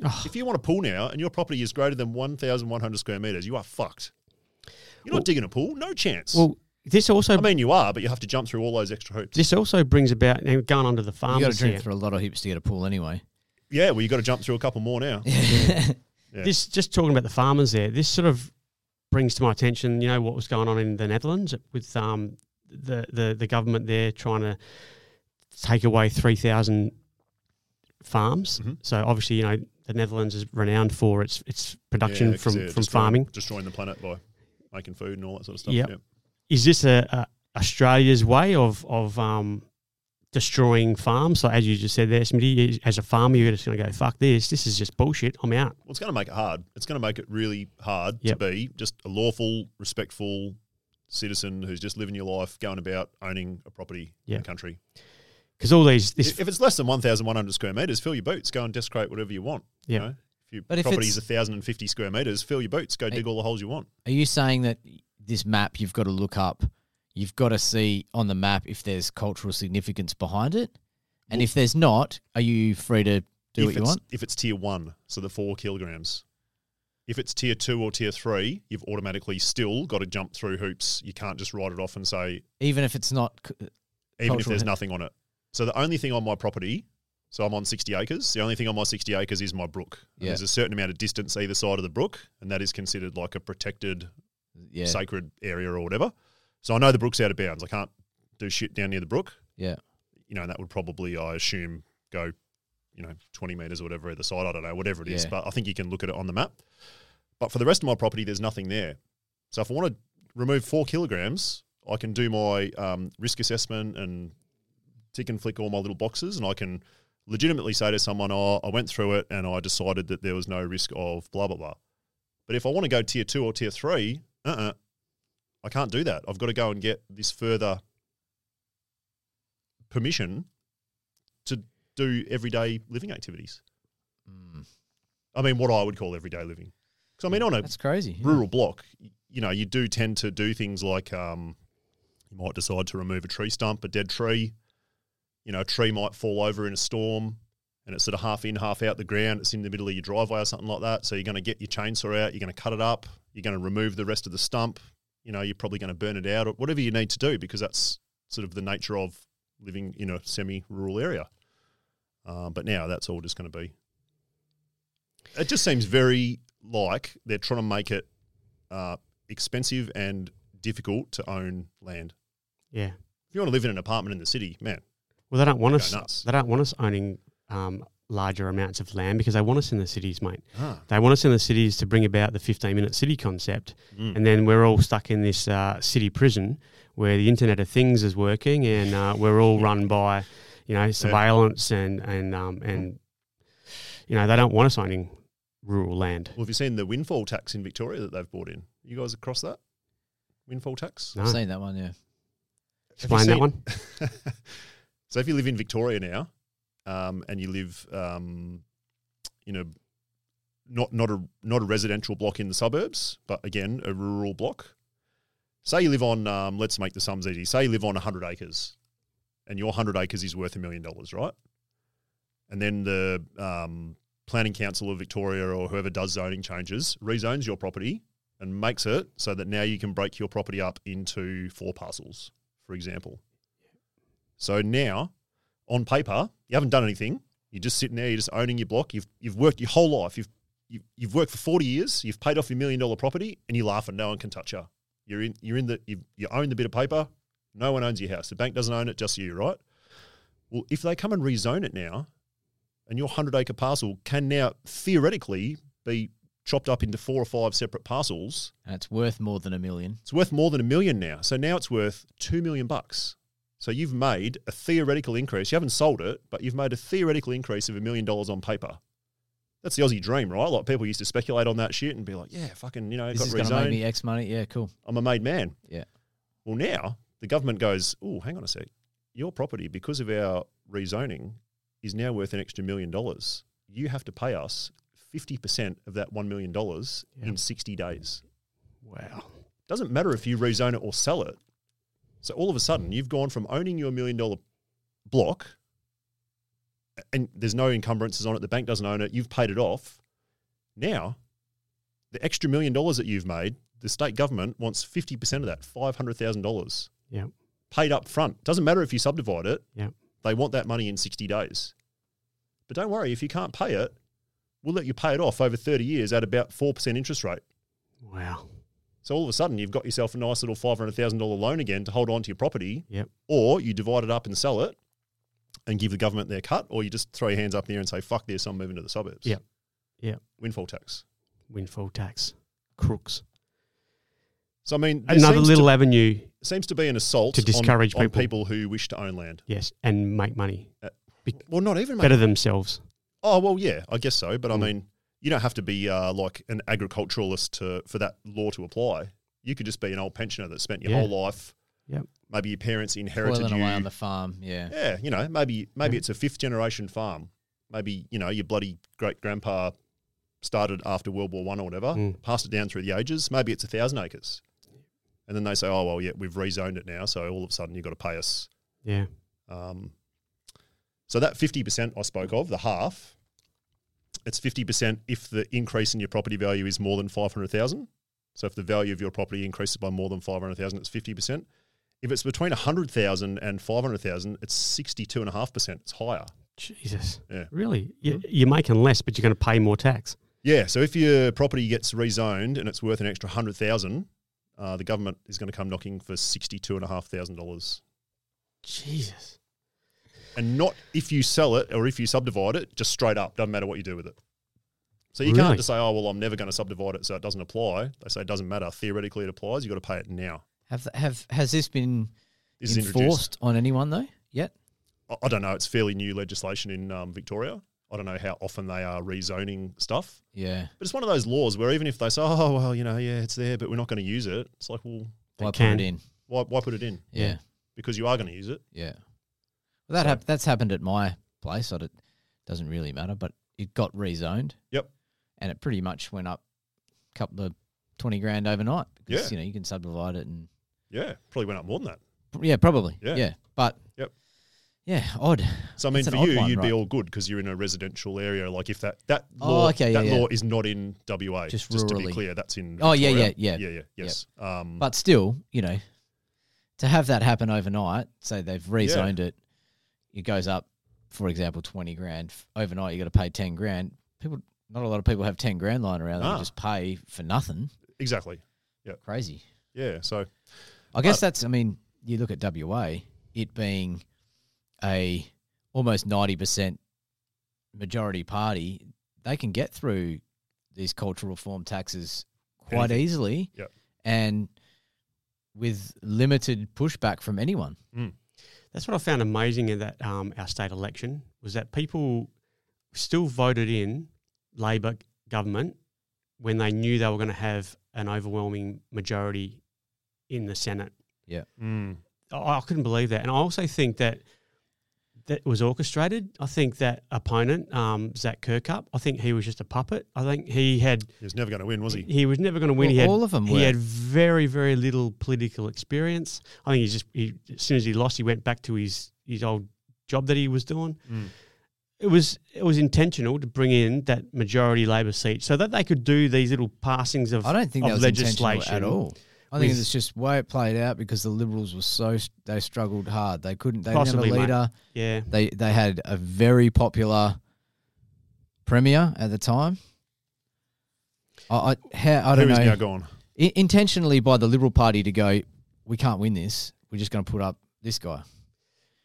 Oh. If you want a pool now and your property is greater than 1,100 square meters, you are fucked. You're Well- not digging a pool. No chance. Well, this also I mean, you are, but you have to jump through all those extra hoops. this also brings about now going onto the You got to farmers drink here. through a lot of hoops to get a pool anyway. yeah, well, you got to jump through a couple more now. [laughs] Yeah. This just talking about the farmers there. This sort of brings to my attention, you know, what was going on in the Netherlands with um, the, the the government there trying to take away three thousand farms. Mhm. So obviously, you know, the Netherlands is renowned for its its production Yeah, 'cause from they're from farming. destroying the planet by making food and all that sort of stuff. Yep. Yeah. Is this a, a Australia's way of of um, destroying farms? So as you just said there, Smitty, as a farmer, you're just going to go, "Fuck this! This is just bullshit. I'm out." Well, it's going to make it hard. It's going to make it really hard Yep. to be just a lawful, respectful citizen who's just living your life, going about owning a property in Yep. the country. Because all these this if it's less than 1,100 square metres, fill your boots, go and desecrate whatever you want. You know? If your But if property is 1,050 square metres, fill your boots, go dig all the holes you want. Are you saying that this map you've got to look up? You've got to see on the map if there's cultural significance behind it, and Well- if there's not, are you free to do if what you want? If it's tier one, so the four kilograms. If it's tier two or tier three, you've automatically still got to jump through hoops. You can't just write it off and say, Even if it's not, c- even if there's nothing on it. So the only thing on my property, so I'm on 60 acres. The only thing on my 60 acres is my brook. Yeah. There's a certain amount of distance either side of the brook, and that is considered like a protected yeah, sacred area or whatever. So I know the brook's out of bounds. I can't do shit down near the brook. yeah, You know, and that would probably, I assume, go, you know, 20 metres or whatever either side. I don't know, whatever it is. Yeah. But I think you can look at it on the map. But for the rest of my property, there's nothing there. So if I want to remove four kilograms, I can do my um, risk assessment and tick and flick all my little boxes, and I can legitimately say to someone, "Oh, I went through it and I decided that there was no risk of blah blah blah." But if I want to go tier two or tier three, uh, uh I can't do that. I've got to go and get this further permission to do everyday living activities. Mm, I mean, what I would call everyday living. Because I mean, on a that's crazy. yeah. rural block, you know, you do tend to do things like um, you might decide to remove a tree stump, a dead tree. You know, a tree might fall over in a storm and it's sort of half in, half out the ground. It's in the middle of your driveway or something like that. So you're going to get your chainsaw out, you're going to cut it up, you're going to remove the rest of the stump. You know, you're probably going to burn it out or whatever you need to do because that's sort of the nature of living in a semi rural area. Um, but now that's all just going to be. It just seems very like they're trying to make it uh, expensive and difficult to own land. yeah. If you want to live in an apartment in the city, man, Well, they don't want us. nuts. They don't want us owning um, larger amounts of land because they want us in the cities, mate. ah, They want us in the cities to bring about the 15 minute city concept. mm. And then we're all stuck in this uh, city prison where the Internet of Things is working and uh, we're all run by, you know, surveillance and, and, um, and, you know, they don't want us owning rural land. well, have you seen the windfall tax in Victoria that they've brought in? You guys across that windfall tax? No. I've seen that one. Yeah, Explain that one. [laughs] so if you live in Victoria now, um, and you live, um, you know, not not a not a residential block in the suburbs, but again a rural block. Say you live on, um, let's make the sums easy. Say you live on hundred acres, and your hundred acres is worth a million dollars, right? And then the um, Planning Council of Victoria or whoever does zoning changes rezones your property and makes it so that now you can break your property up into four parcels, for example. So now, on paper, you haven't done anything. You're just sitting there. You're just owning your block. You've you've worked your whole life. You've you've, you've worked for forty years. You've paid off your million dollar property, and you laugh and no one can touch you. You're in you're in the you, you own the bit of paper. No one owns your house. The bank doesn't own it, just you, right? Well, if they come and rezone it now, and your hundred acre parcel can now theoretically be chopped up into four or five separate parcels, and it's worth more than a million. it's worth more than a million now. So now it's worth two million bucks. So you've made a theoretical increase. You haven't sold it, but you've made a theoretical increase of a million dollars on paper. That's the Aussie dream, right? Like people used to speculate on that shit and be like, "Yeah, fucking, you know, it This got is going to make me X money. Yeah, cool. I'm a made man." Yeah. Well, now the government goes, "Oh, hang on a sec. Your property, because of our rezoning, is now worth an extra million dollars. You have to pay us 50% of that $1 million Yeah. in 60 days. Wow. Doesn't matter if you rezone it or sell it. So all of a sudden, you've gone from owning your million dollar block and there's no encumbrances on it, the bank doesn't own it, you've paid it off. Now, the extra million dollars that you've made, the state government wants 50% of that, $500,000 Yeah. paid up front. Doesn't matter if you subdivide it. Yeah. They want that money in 60 days. But don't worry, if you can't pay it, we'll let you pay it off over 30 years at about 4% interest rate. Wow. So all of a sudden, you've got yourself a nice little $500,000 loan again to hold on to your property. Yep. Or you divide it up and sell it and give the government their cut, or you just throw your hands up in the air and say, fuck this, I'm moving to the suburbs. Yep. Yep. Windfall tax. Windfall tax. Crooks. So, I mean, Another little to, avenue. seems to be an assault to discourage on, people. people who wish to own land. Yes. And make money. Well, not even. Better themselves. Oh well, yeah, I guess so. But I Mm. mean, you don't have to be uh, like an agriculturalist to for that law to apply. You could just be an old pensioner that spent your Yeah. whole life. Yep. Maybe your parents inherited Toiling you. away on the farm. Yeah. yeah, you know, maybe maybe Yeah. it's a fifth generation farm. Maybe you know your bloody great grandpa started after World War One or whatever, Mm. passed it down through the ages. Maybe it's a thousand acres, and then they say, oh well, yeah, we've rezoned it now, so all of a sudden you've got to pay us Yeah. um, so that fifty percent I spoke of, the half, it's fifty percent if the increase in your property value is more than five hundred thousand. So if the value of your property increases by more than five hundred thousand, it's fifty percent. If it's between 100,000 and 500,000, it's 62.5%. It's higher. Jesus. Yeah. Really? You, You're making less, but you're going to pay more tax. Yeah. So if your property gets rezoned and it's worth an extra 100,000, uh, the government is going to come knocking for $62,500. Jesus. And not if you sell it or if you subdivide it, just straight up. Doesn't matter what you do with it. So you Really? can't just say, "Oh well, I'm never going to subdivide it, so it doesn't apply." They say it doesn't matter. Theoretically, it applies. You've got to pay it now. Have have has this been This enforced on anyone though yet? I- I don't know. It's fairly new legislation in um, Victoria. I don't know how often they are rezoning stuff, Yeah. but it's one of those laws where even if they say, "Oh well, you know, yeah, it's there, but we're not going to use it," it's like, well, Why put it in? why, why put it in? Yeah. Because you are going to use it. Yeah. Well, that So- hap- that's happened at my place. It doesn't really matter, but it got rezoned. Yep. And it pretty much went up a couple of twenty grand overnight because Yeah. you know you can subdivide it and Yeah, probably went up more than that. yeah, probably Yeah. yeah, but Yep. yeah, odd. So I mean, for you, one, you'd be all good because you're in a residential area. Like if that that Oh, law, okay, that yeah, law is not in WA. Just to be clear, that's in. Oh, yeah, Victoria. yeah, yeah, yeah. Yes. Um, But still, you know, to have that happen overnight, say they've rezoned it, it goes up, for example, twenty grand overnight. You got to pay ten grand. People, not a lot of people have ten grand lying around. They Ah. can just pay for nothing. exactly. Yeah. Crazy. Yeah. So I guess Uh, that's. I mean, you look at WA, it being a almost ninety percent majority party, they can get through these cultural reform taxes quite Anything. easily, Yep. and with limited pushback from anyone. That's what I found amazing in that um, our state election was that people still voted in Labor government when they knew they were going to have an overwhelming majority in the Senate. mm, I, I couldn't believe that, and I also think that that was orchestrated. I think that opponent, um, Zak Kirkup, I think he was just a puppet. I think he had he was never going to win, was he? he was never going to win. Well, he had all of them he were. had very, very little political experience. I think he just he, as soon as he lost, he went back to his his old job that he was doing. Mm. It was it was intentional to bring in that majority Labor seat so that they could do these little passings of I don't think of that was intentional legislation at all. I think with- it's just way it played out because the Liberals were so they struggled hard. They couldn't. They Possibly, didn't have a leader. yeah. They they had a very popular premier at the time. I I, how, I don't Who is know now gone? I- intentionally by the Liberal Party to go. We can't win this. We're just going to put up this guy.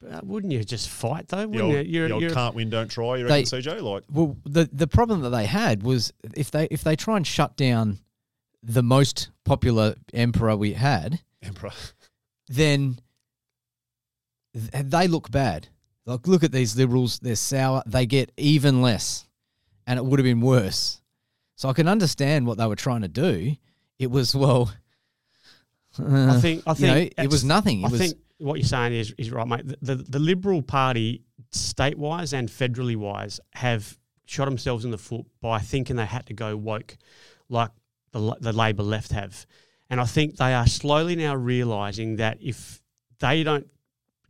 But uh, wouldn't you just fight though? Wouldn't old, you? You're, the old you're, can't win, don't try. You They- reckon, CJ? Like, Well, the the problem that they had was if they if they try and shut down the most popular emperor we had, Emperor. then they look bad. Like, look at these liberals; they're sour. They get even less, and it would have been worse. So I can understand what they were trying to do. It was well. I uh, think I you know, think it was nothing. It I was think what you're saying is is right, mate. The, the the Liberal Party state wise and federally wise, have shot themselves in the foot by thinking they had to go woke, like the the Labor left have. And I think they are slowly now realising that if they don't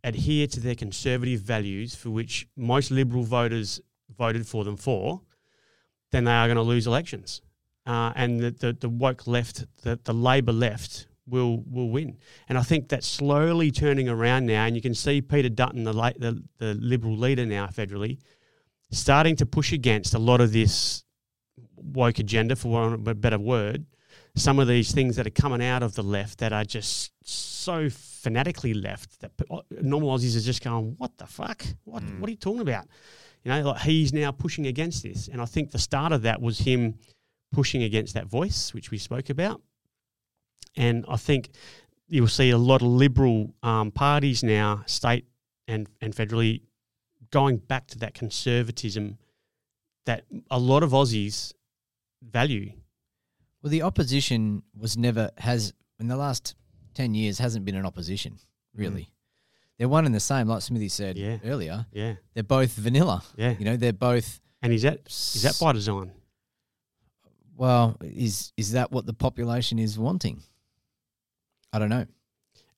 adhere to their conservative values, for which most Liberal voters voted for them for, then they are going to lose elections. Uh, and the, the, the woke left, the, the Labor left, will will win. And I think that's slowly turning around now. And you can see Peter Dutton, the, la- the, the Liberal leader now federally, starting to push against a lot of this woke agenda, for want of a better word. Some of these things that are coming out of the left that are just so fanatically left that normal Aussies are just going, "What the fuck? What what are you talking about?" You know, like he's now pushing against this, and I think the start of that was him pushing against that voice, which we spoke about. And I think you'll see a lot of liberal um, parties now, state and, and federally, going back to that conservatism that a lot of Aussies value. Well, the opposition was never has in the last ten years hasn't been an opposition hmm. really. They're one and the same, like Smithy said Yeah. earlier. Yeah, They're both vanilla. yeah. You know, they're both. And is that is that by design? Well, is is that what the population is wanting? I don't know.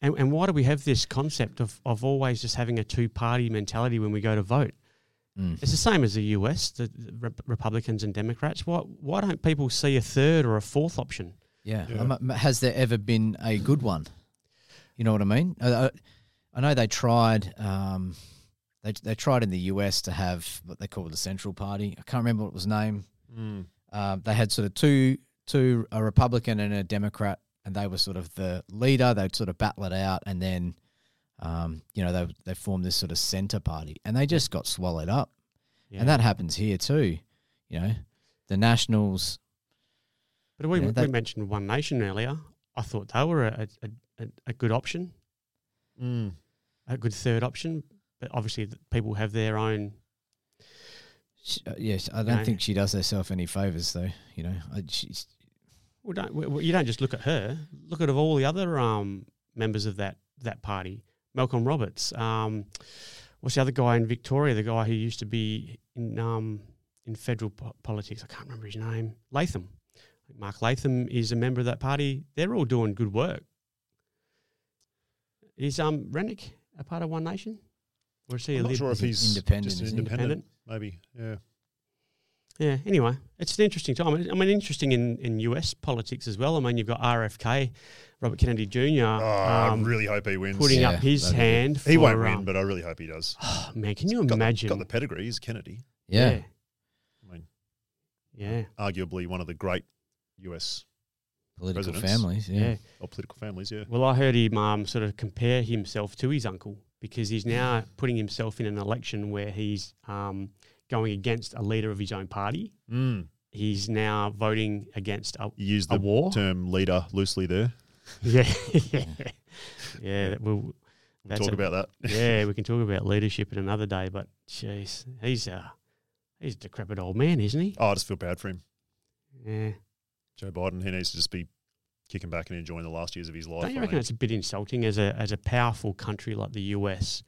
And, and why do we have this concept of, of always just having a two party mentality when we go to vote? Mm. It's the same as the US, the, the Rep- Republicans and Democrats. Why, why don't people see a third or a fourth option? Yeah. Yeah. Um, um, Has there ever been a good one? You know what I mean? Uh, I know they tried. Um, they they tried in the US to have what they call the Central Party. I can't remember what it was named. Mm. Uh, they had sort of two two a Republican and a Democrat, and they were sort of the leader. They'd sort of battle it out, and then um, you know they they formed this sort of centre party, and they just got swallowed up. Yeah. And that happens here too. You know, the Nationals. but we, yeah, we that- mentioned One Nation earlier. I thought they were a, a, a, a good option, Mm. a good third option. But obviously, th- people have their own. She, uh, yes, I don't No. think she does herself any favors, though. You know, I, she's Well, don't, well, well, you don't just look at her. Look at all the other um, members of that that party. Malcolm Roberts. Um, what's the other guy in Victoria? The guy who used to be in um, in federal po- politics. I can't remember his name. Latham. Mark Latham is a member of that party. They're all doing good work. Is um Rennick a part of One Nation? Or is he a I'm not sure if he's he's independent, just an isn't he? independent, maybe. Yeah. Yeah. Anyway, it's an interesting time. I mean, interesting in, in US politics as well. I mean, you've got RFK, Robert Kennedy Jr. Oh, I um, really hope he wins. putting Yeah, up his that'd be good. hand. he won't win, um, but I really hope he does. oh, [sighs] man, can you Got the- imagine? got the pedigree. He's Kennedy. yeah. yeah, I mean, yeah, arguably one of the great US political Presidents. families. yeah. Yeah, or political families. Yeah. Well, I heard him um, sort of compare himself to his uncle because he's now putting himself in an election where he's um, going against a leader of his own party. Mm. He's now voting against a, You used a the war. term leader loosely there. [laughs] Yeah, yeah, yeah. We'll, We'll That's talk a- about that. yeah, [laughs] we can talk about leadership in another day, but jeez, he's uh, he's a decrepit old man, isn't he? Oh, I just feel bad for him. Yeah. Joe Biden, he needs to just be kicking back and enjoying the last years of his life. Don't you I reckon think. it's a bit insulting as a as a powerful country like the US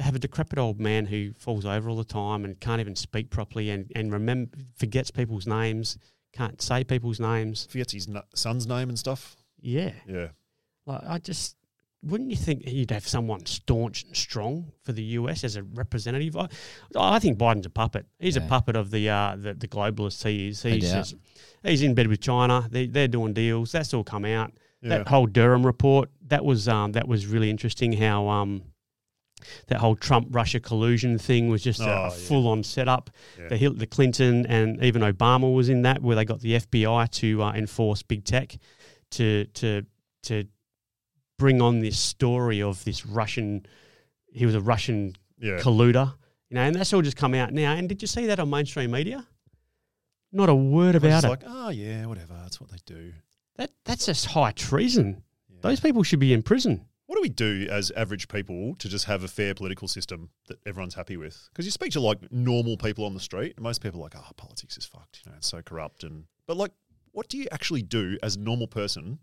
have a decrepit old man who falls over all the time and can't even speak properly and and remember forgets people's names, can't say people's names. Forgets his nu- son's name and stuff. Yeah, Yeah. like I just. Wouldn't you think you'd have someone staunch and strong for the US as a representative? I, I think Biden's a puppet. He's a puppet of the uh, the, the globalists. He is. He's just, he's in bed with China. They, they're doing deals. That's all come out. Yeah. That whole Durham report that was um, that was really interesting. How um, that whole Trump Russia collusion thing was just Oh, a, a full on setup. Yeah. The the Clinton and even Obama was in that, where they got the FBI to uh, enforce big tech to to to bring on this story of this Russian. He was a Russian yeah. colluder, you know, and that's all just come out now. And did you see that on mainstream media? Not a word about it. like, oh, yeah, whatever. That's what they do. that that's just high treason. Those people should be in prison. What do we do as average people to just have a fair political system that everyone's happy with? Because you speak to like normal people on the street, and most people are like, "Oh, politics is fucked. You know, it's so corrupt." And but like, what do you actually do as a normal person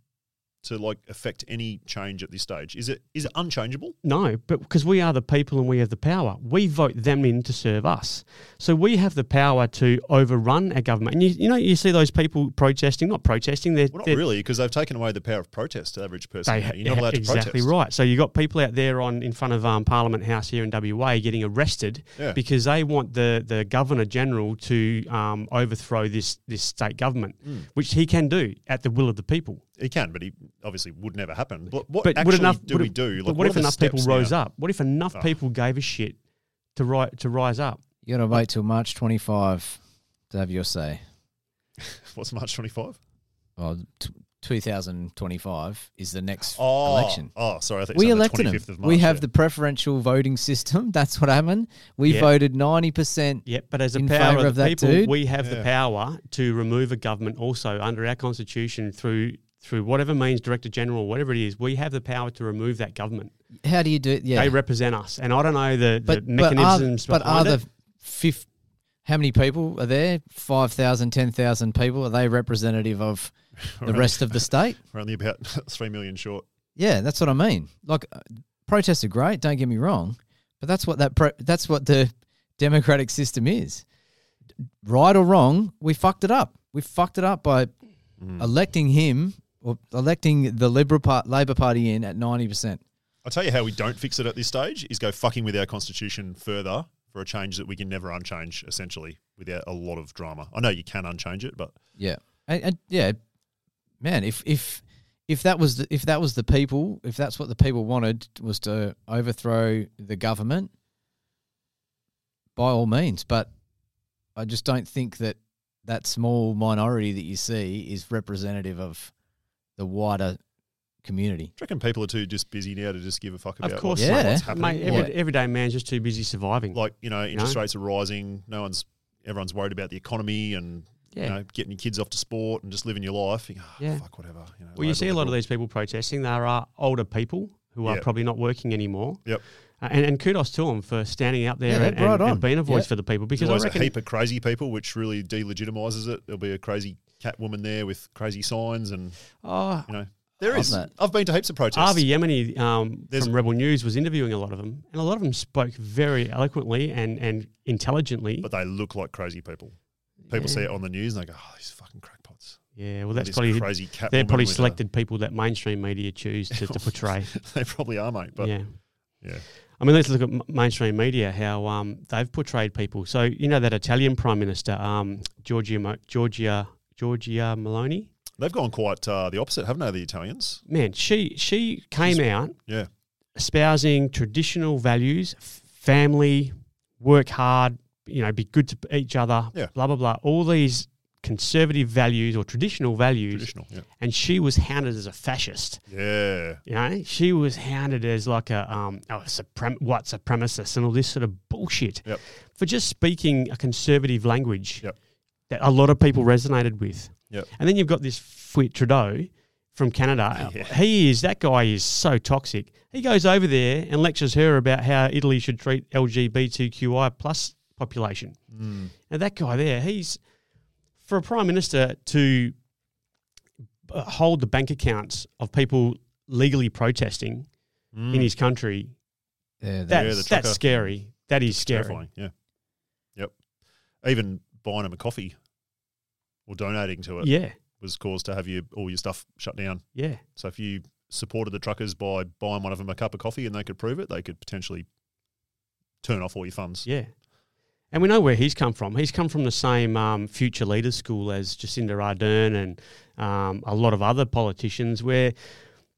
to like affect any change at this stage? Is it is it unchangeable? No, but because we are the people and we have the power, we vote them in to serve us. So we have the power to overrun our government. And you, you know, you see those people protesting, not protesting, they're, Well, not they're really, because they've taken away the power of protest to the average person. They You're not allowed to exactly protest. right. So you have got people out there on in front of um, Parliament House here in WA getting arrested Yeah. because they want the the Governor General to um, overthrow this this state government, Mm. which he can do at the will of the people. He can, but he obviously would never happen. But what but actually enough do would we do? Like, what, if are enough people steps rose now? up? What if enough Oh. people gave a shit to ri- to rise up? You got to wait till March 25 to have your say. [laughs] What's March 25? Well, t- 2025 is the next Oh, election. Oh, sorry. I think We it's on the elected 25th him. of March. we have yeah. the preferential voting system. [laughs] That's what happened. We Yeah. voted 90%. Yep, but as a power of, of the that people, dude? we have the power to remove a government also under our constitution through through whatever means director general, whatever it is. We have the power to remove that government. How do you do it? Yeah. They represent us, and I don't know the, the but, but are, mechanisms but are behind the it. fifth, how many people are there? 5,000, 10,000 people? Are they representative of [laughs] the We're rest of the state? We're only about [laughs] 3 million short. Yeah, that's what I mean. Like uh, protests are great, don't get me wrong, but that's what that pro- that's what the democratic system is. Right or wrong, we fucked it up. We fucked it up by Mm. electing him or electing the Liberal part, Labor Party in at 90%. I'll tell you how we don't fix it at this stage is go fucking with our constitution further for a change that we can never unchange, essentially, without a lot of drama. I know you can unchange it, but Yeah. And, and yeah, man, if if if that was the, if that was the people, if that's what the people wanted was to overthrow the government, by all means. But I just don't think that that small minority that you see is representative of the wider community. do you reckon people are too just busy now to just give a fuck about Of course, what's, Yeah. what's mate. happening? Mate, every, like, everyday man's just too busy surviving. like, you know, interest know? rates are rising. No one's, everyone's worried about the economy and, yeah. you know, getting your kids off to sport and just living your life. You go, "Oh, Yeah. fuck, whatever. You know, well, you Labor, see a lot of these people protesting. There are older people who are Yeah. probably not working anymore. Yep. Uh, and, and kudos to them for standing out there Yeah, and, right and, and being a voice Yeah. for the people. There's Because I always reckon a heap of crazy people, which really delegitimises it. There'll be a crazy cat woman there with crazy signs, and oh, you know there is. that. I've been to heaps of protests. Avi Yemini um, from Rebel News was interviewing a lot of them, and a lot of them spoke very eloquently and, and intelligently. but they look like crazy people. People see it on the news and they go, "Oh, these fucking crackpots." yeah, well, that's probably crazy cat. they're probably with a- selected people that mainstream media choose to, to [laughs] portray. they probably are, mate. But yeah. yeah. I mean, let's look at m- mainstream media, how um, they've portrayed people. So, you know, that Italian Prime Minister, um, Giorgia, Giorgia, Giorgia Meloni? they've gone quite uh, the opposite, haven't they? The Italians. Man, she, she came She's- out Yeah. espousing traditional values, family, work hard, you know, be good to each other, Yeah. blah, blah, blah. All these conservative values or traditional values. Traditional. Yeah. And she was hounded as a fascist. Yeah. You know, she was hounded as like a um, oh, suprem- what supremacist and all this sort of bullshit Yep. for just speaking a conservative language Yep. That a lot of people resonated with. Yep. And then you've got this Fuit Trudeau from Canada. [laughs] Yeah. He is that guy is so toxic. He goes over there and lectures her about how Italy should treat LGBTQI plus population. Mm. Now that guy there, he's for a prime minister to uh, hold the bank accounts of people legally protesting Mm. in his country. Yeah, That's that- the that's scary. That is It's scary. terrifying. Yeah. Yep. Even buying them a coffee or donating to it Yeah, was cause to have your all your stuff shut down. yeah, So if you supported the truckers by buying one of them a cup of coffee and they could prove it, they could potentially turn off all your funds. yeah. And we know where he's come from. He's come from the same um, future leaders school as Jacinda Ardern and um, a lot of other politicians. Where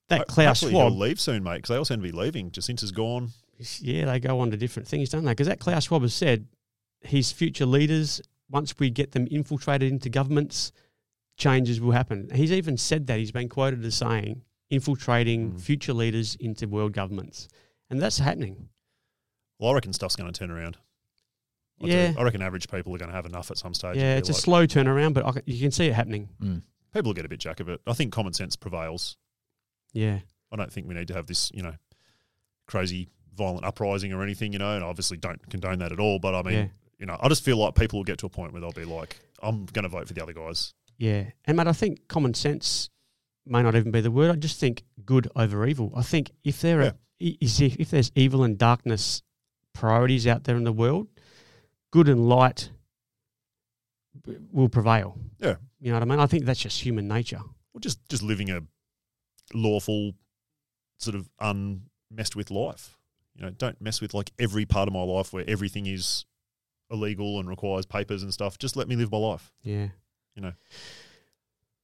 that Klaus Hopefully he'll Schwab, leave soon, mate, because they all seem to be leaving. Jacinda's gone. yeah, they go on to different things, don't they? Because that Klaus Schwab has said his future leaders, once we get them infiltrated into governments, changes will happen. He's even said that. He's been quoted as saying, infiltrating Mm. future leaders into world governments. And that's happening. Well, I reckon stuff's going to turn around. I do. Yeah. I reckon average people are going to have enough at some stage. Yeah, and be it's a slow turnaround, but I can, you can see it happening. Mm. people will get a bit jack of it. I think common sense prevails. Yeah. I don't think we need to have this, you know, crazy violent uprising or anything, you know, and I obviously don't condone that at all. But I mean, Yeah. You know, I just feel like people will get to a point where they'll be like, I'm going to vote for the other guys. Yeah. And, mate, I think common sense may not even be the word. I just think good over evil. I think if there are is if, if there's evil and darkness priorities out there in the world, good and light will prevail. Yeah. You know what I mean? I think that's just human nature. Well, just just living a lawful, sort of unmessed with life. You know, don't mess with like every part of my life where everything is illegal and requires papers and stuff. Just let me live my life. Yeah. You know.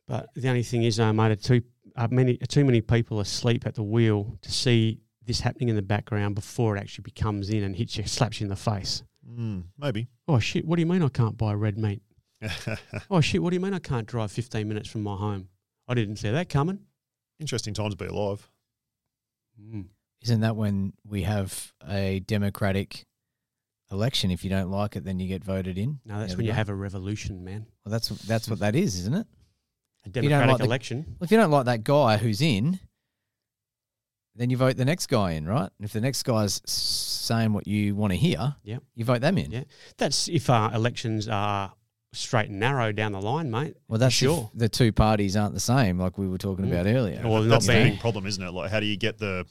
But the only thing is, uh, mate, are too uh, many too many people asleep at the wheel to see this happening in the background before it actually becomes in and hits you, slaps you in the face. Mm, maybe. Oh shit! What do you mean I can't buy red meat? [laughs] Oh shit! What do you mean I can't drive 15 minutes from my home? I didn't see that coming. Interesting times to be alive. Mm. Isn't that when we have a democratic election? If you don't like it, then you get voted in. No, that's when you have a revolution, man. Well, that's that's what that is, isn't it? A you don't democratic like the- election. Well, if you don't like that guy who's in, then you vote the next guy in, right? And if the next guy's s- saying what you want to hear, Yep. you vote them in. Yeah. That's if uh, elections are straight and narrow down the line, mate. Well, that's if sure. the two parties aren't the same, like we were talking Mm. about earlier. Well, not That's the being- big problem, isn't it? Like, how do you get the,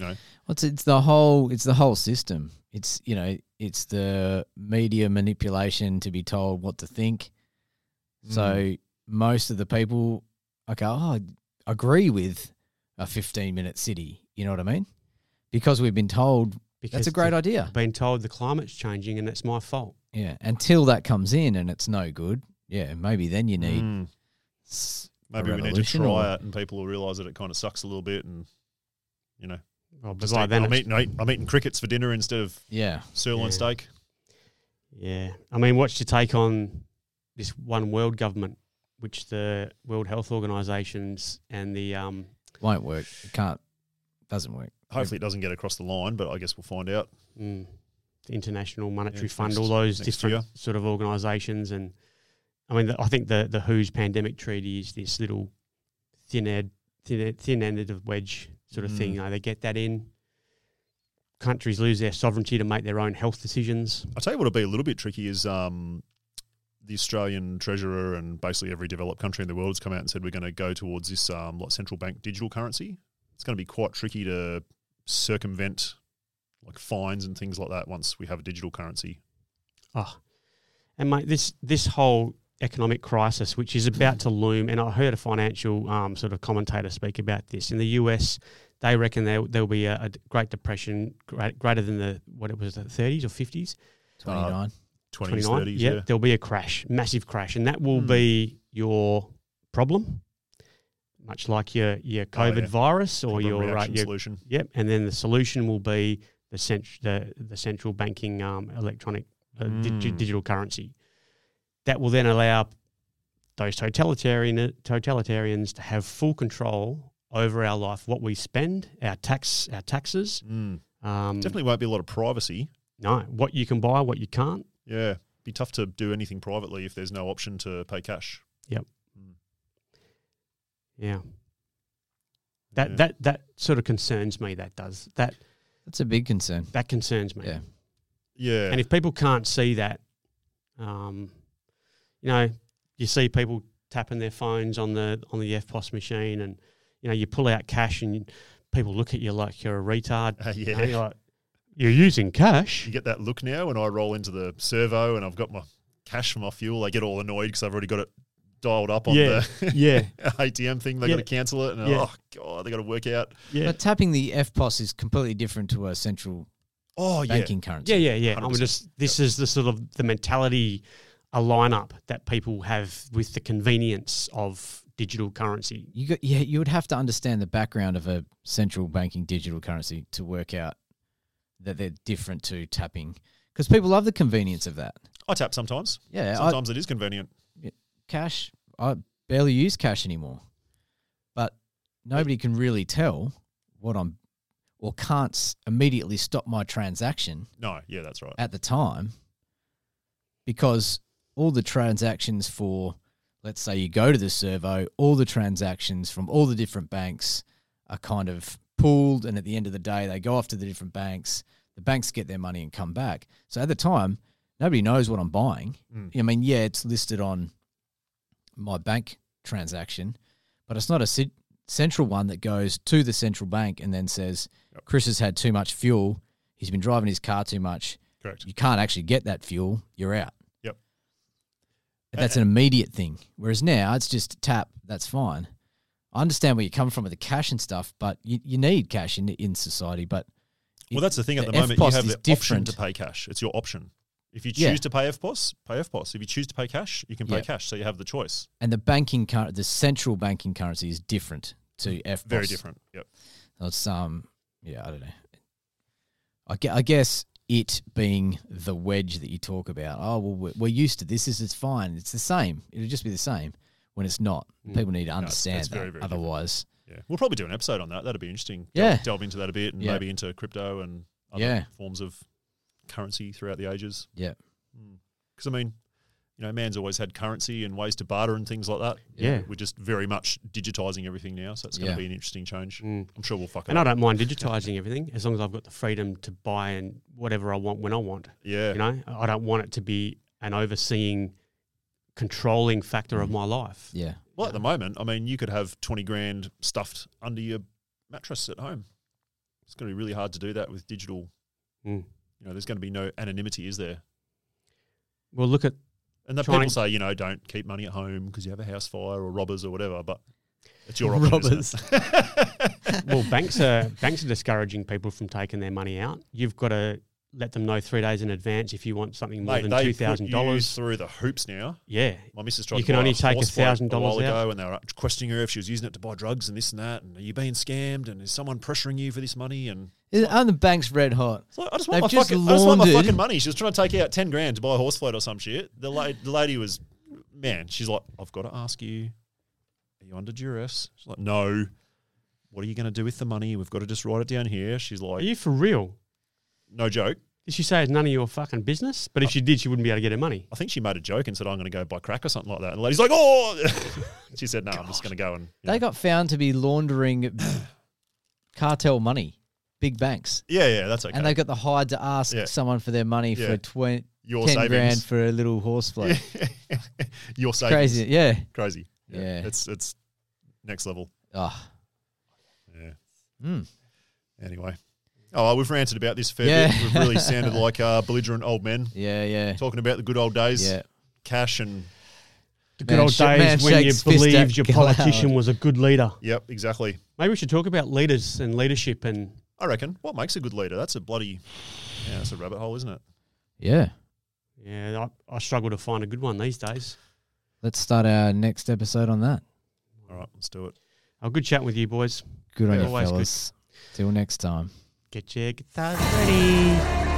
you know, Well, it's, it's the whole it's the whole system. It's you know it's the media manipulation to be told what to think. So Mm. most of the people, okay, oh, I agree with a 15 minute city. You know what I mean? Because we've been told Because that's a great idea. Been told the climate's changing and it's my fault. Yeah. Until that comes in and it's no good. Yeah. Maybe then you need. Mm. s- maybe we need to try or- it, and people will realise that it kind of sucks a little bit, and you know, Well, but just by eat- then I'm eating I'm eating crickets for dinner instead of Yeah. sirloin Yeah. steak. Yeah. I mean, what's your take on this one world government, which the World Health Organizations and the um, Won't work. It can't. Doesn't work. Hopefully, it doesn't get across the line, but I guess we'll find out. mm, the International Monetary Yeah, Fund, next- all those different year. sort of organizations, and I mean, the, I think the the WHO's pandemic treaty is this little thin ed, thin, ed- thin ended of wedge sort of thing. Mm. You know, they get that in. Countries lose their sovereignty to make their own health decisions. I'll tell you what'll be a little bit tricky is um, the Australian Treasurer and basically every developed country in the world has come out and said we're going to go towards this um, like central bank digital currency. It's going to be quite tricky to circumvent like fines and things like that once we have a digital currency. Oh, and mate, this this whole economic crisis, which is about to loom, and I heard a financial um, sort of commentator speak about this in the US. They reckon there there'll be a, a Great Depression great, greater than the what it was the 30s or 50s, 29. 20s, 29. 30s, yeah, yeah. there'll be a crash, massive crash, and that will Hmm. be your problem, much like your your Oh, COVID yeah. virus or Problem, your uh, your solution. Yep, and then the solution will be the cent- the, the central banking um, electronic uh, di- Mm. digital currency. That will then allow those totalitarian totalitarians to have full control over our life, what we spend, our tax, our taxes. Mm. Um, Definitely won't be a lot of privacy. no, what you can buy, what you can't. Yeah, be tough to do anything privately if there's no option to pay cash. Yep. Yeah, that Yeah. that that sort of concerns me. That does that That's a big concern. that concerns me. Yeah. Yeah, And if people can't see that, um, you know, you see people tapping their phones on the on the EFTPOS machine, and you know, you pull out cash, and you, people look at you like you're a retard. Uh, You know, yeah. you're, like, you're using cash. You get that look now when I roll into the servo and I've got my cash for my fuel. I get all annoyed because I've already got it dialed up on Yeah, the yeah, [laughs] ATM thing. They Yeah. got to cancel it, and Yeah. oh god, they got to work out. yeah, But tapping the EFTPOS is completely different to a central Oh yeah, banking currency. yeah, yeah, yeah. I mean, 100%. just this is the sort of the mentality, a lineup that people have with the convenience of digital currency. You got, yeah, you would have to understand the background of a central banking digital currency to work out that they're different to tapping because people love the convenience of that. I tap sometimes. Yeah, I, Sometimes it is convenient. cash. I barely use cash anymore, but nobody can really tell what I'm or can't immediately stop my transaction No, yeah, that's right. at the time because all the transactions for let's say you go to the servo all the transactions from all the different banks are kind of pooled and at the end of the day they go off to the different banks the banks get their money and come back so at the time nobody knows what i'm buying Mm. i mean yeah it's listed on my bank transaction but it's not a central one that goes to the central bank and then says Yep. Chris has had too much fuel. He's been driving his car too much. Correct. You can't actually get that fuel. You're out. But that's an immediate thing. Whereas now it's just tap. That's fine. I understand where you come from with the cash and stuff, but you, you need cash in in society. But Well, that's the thing at the, the moment. You have the option to pay cash. It's your option. If you choose Yeah. to pay EFTPOS, pay EFTPOS. If you choose to pay cash, you can pay Yeah. cash. So you have the choice. and the banking cur- the central banking currency is different to F. Very different. Yep. It's um, yeah, I don't know. I guess it being the wedge that you talk about. Oh well, we're, we're used to this. This is fine. It's the same. It'll just be the same when it's not. Mm. People need to understand it's very, that. very different. Otherwise, Yeah. We'll probably do an episode on that. That'd be interesting. Yeah. Delve, delve into that a bit and Yeah. maybe into crypto and other Yeah. forms of currency throughout the ages. yeah, Because I mean, you know, man's always had currency and ways to barter and things like that. Yeah. We're just very much digitizing everything now, so it's going to Yeah. be an interesting change. Mm. I'm sure we'll fuck it And I don't mind digitising everything as long as I've got the freedom to buy and whatever I want when I want. Yeah. You know, I don't want it to be an overseeing, controlling factor of my life. yeah, Well, at the moment, I mean, you could have 20 grand stuffed under your mattress at home. It's going to be really hard to do that with digital. Mm. You know, there's going to be no anonymity, is there? Well, look at And the people say, you know, don't keep money at home because you have a house fire or robbers or whatever, but it's your option. it? [laughs] well, banks are banks are discouraging people from taking their money out. You've got to let them know three days in advance if you want something more Mate, than they two put thousand you dollars. through the hoops now. Yeah, My missus tried You to can buy only a take horse float $1,000 a while out. ago, and they were questioning her if she was using it to buy drugs and this and that. And are you being scammed? And is someone pressuring you for this money? And Aren't the banks red hot? it's like, I just want They've my just fucking, I just want my fucking money. She was trying to take out ten grand to buy a horse float or some shit. The, la- the lady was, man, she's like, I've got to ask you, are you under duress? She's like, no. What are you going to do with the money? We've got to just write it down here. She's like, are like, you for real? No joke. Did she say it's none of your fucking business? But if she did, she wouldn't be able to get her money. I think she made a joke and said, I'm going to go buy crack or something like that. And the lady's like, oh. [laughs] she said, no, I'm just going to go and. you They know. got found to be laundering cartel money, big banks, Yeah, yeah, that's okay. and they got the hide to ask Yeah. someone for their money Yeah. for 20, Your 10 savings. grand for a little horse float. [laughs] Your savings. Crazy, yeah. Crazy. Yeah. It's it's next level. Oh, Yeah. mm. Anyway. Oh, we've ranted about this a fair Yeah. bit. We've really [laughs] sounded like uh, belligerent old men yeah, yeah, talking about the good old days, yeah. cash and The good Man old sh- man days when you shakes fist at believed your cloud. politician was a good leader. yep, exactly. Maybe we should talk about leaders and leadership and I reckon. What makes a good leader? That's a bloody yeah, that's a rabbit hole, isn't it? Yeah. yeah, I, I struggle to find a good one these days. Let's start our next episode on that. All right, let's do it. Oh, good chatting with you boys. Good on Yeah, you, always good. fellas. Till next time. Get your guitars ready.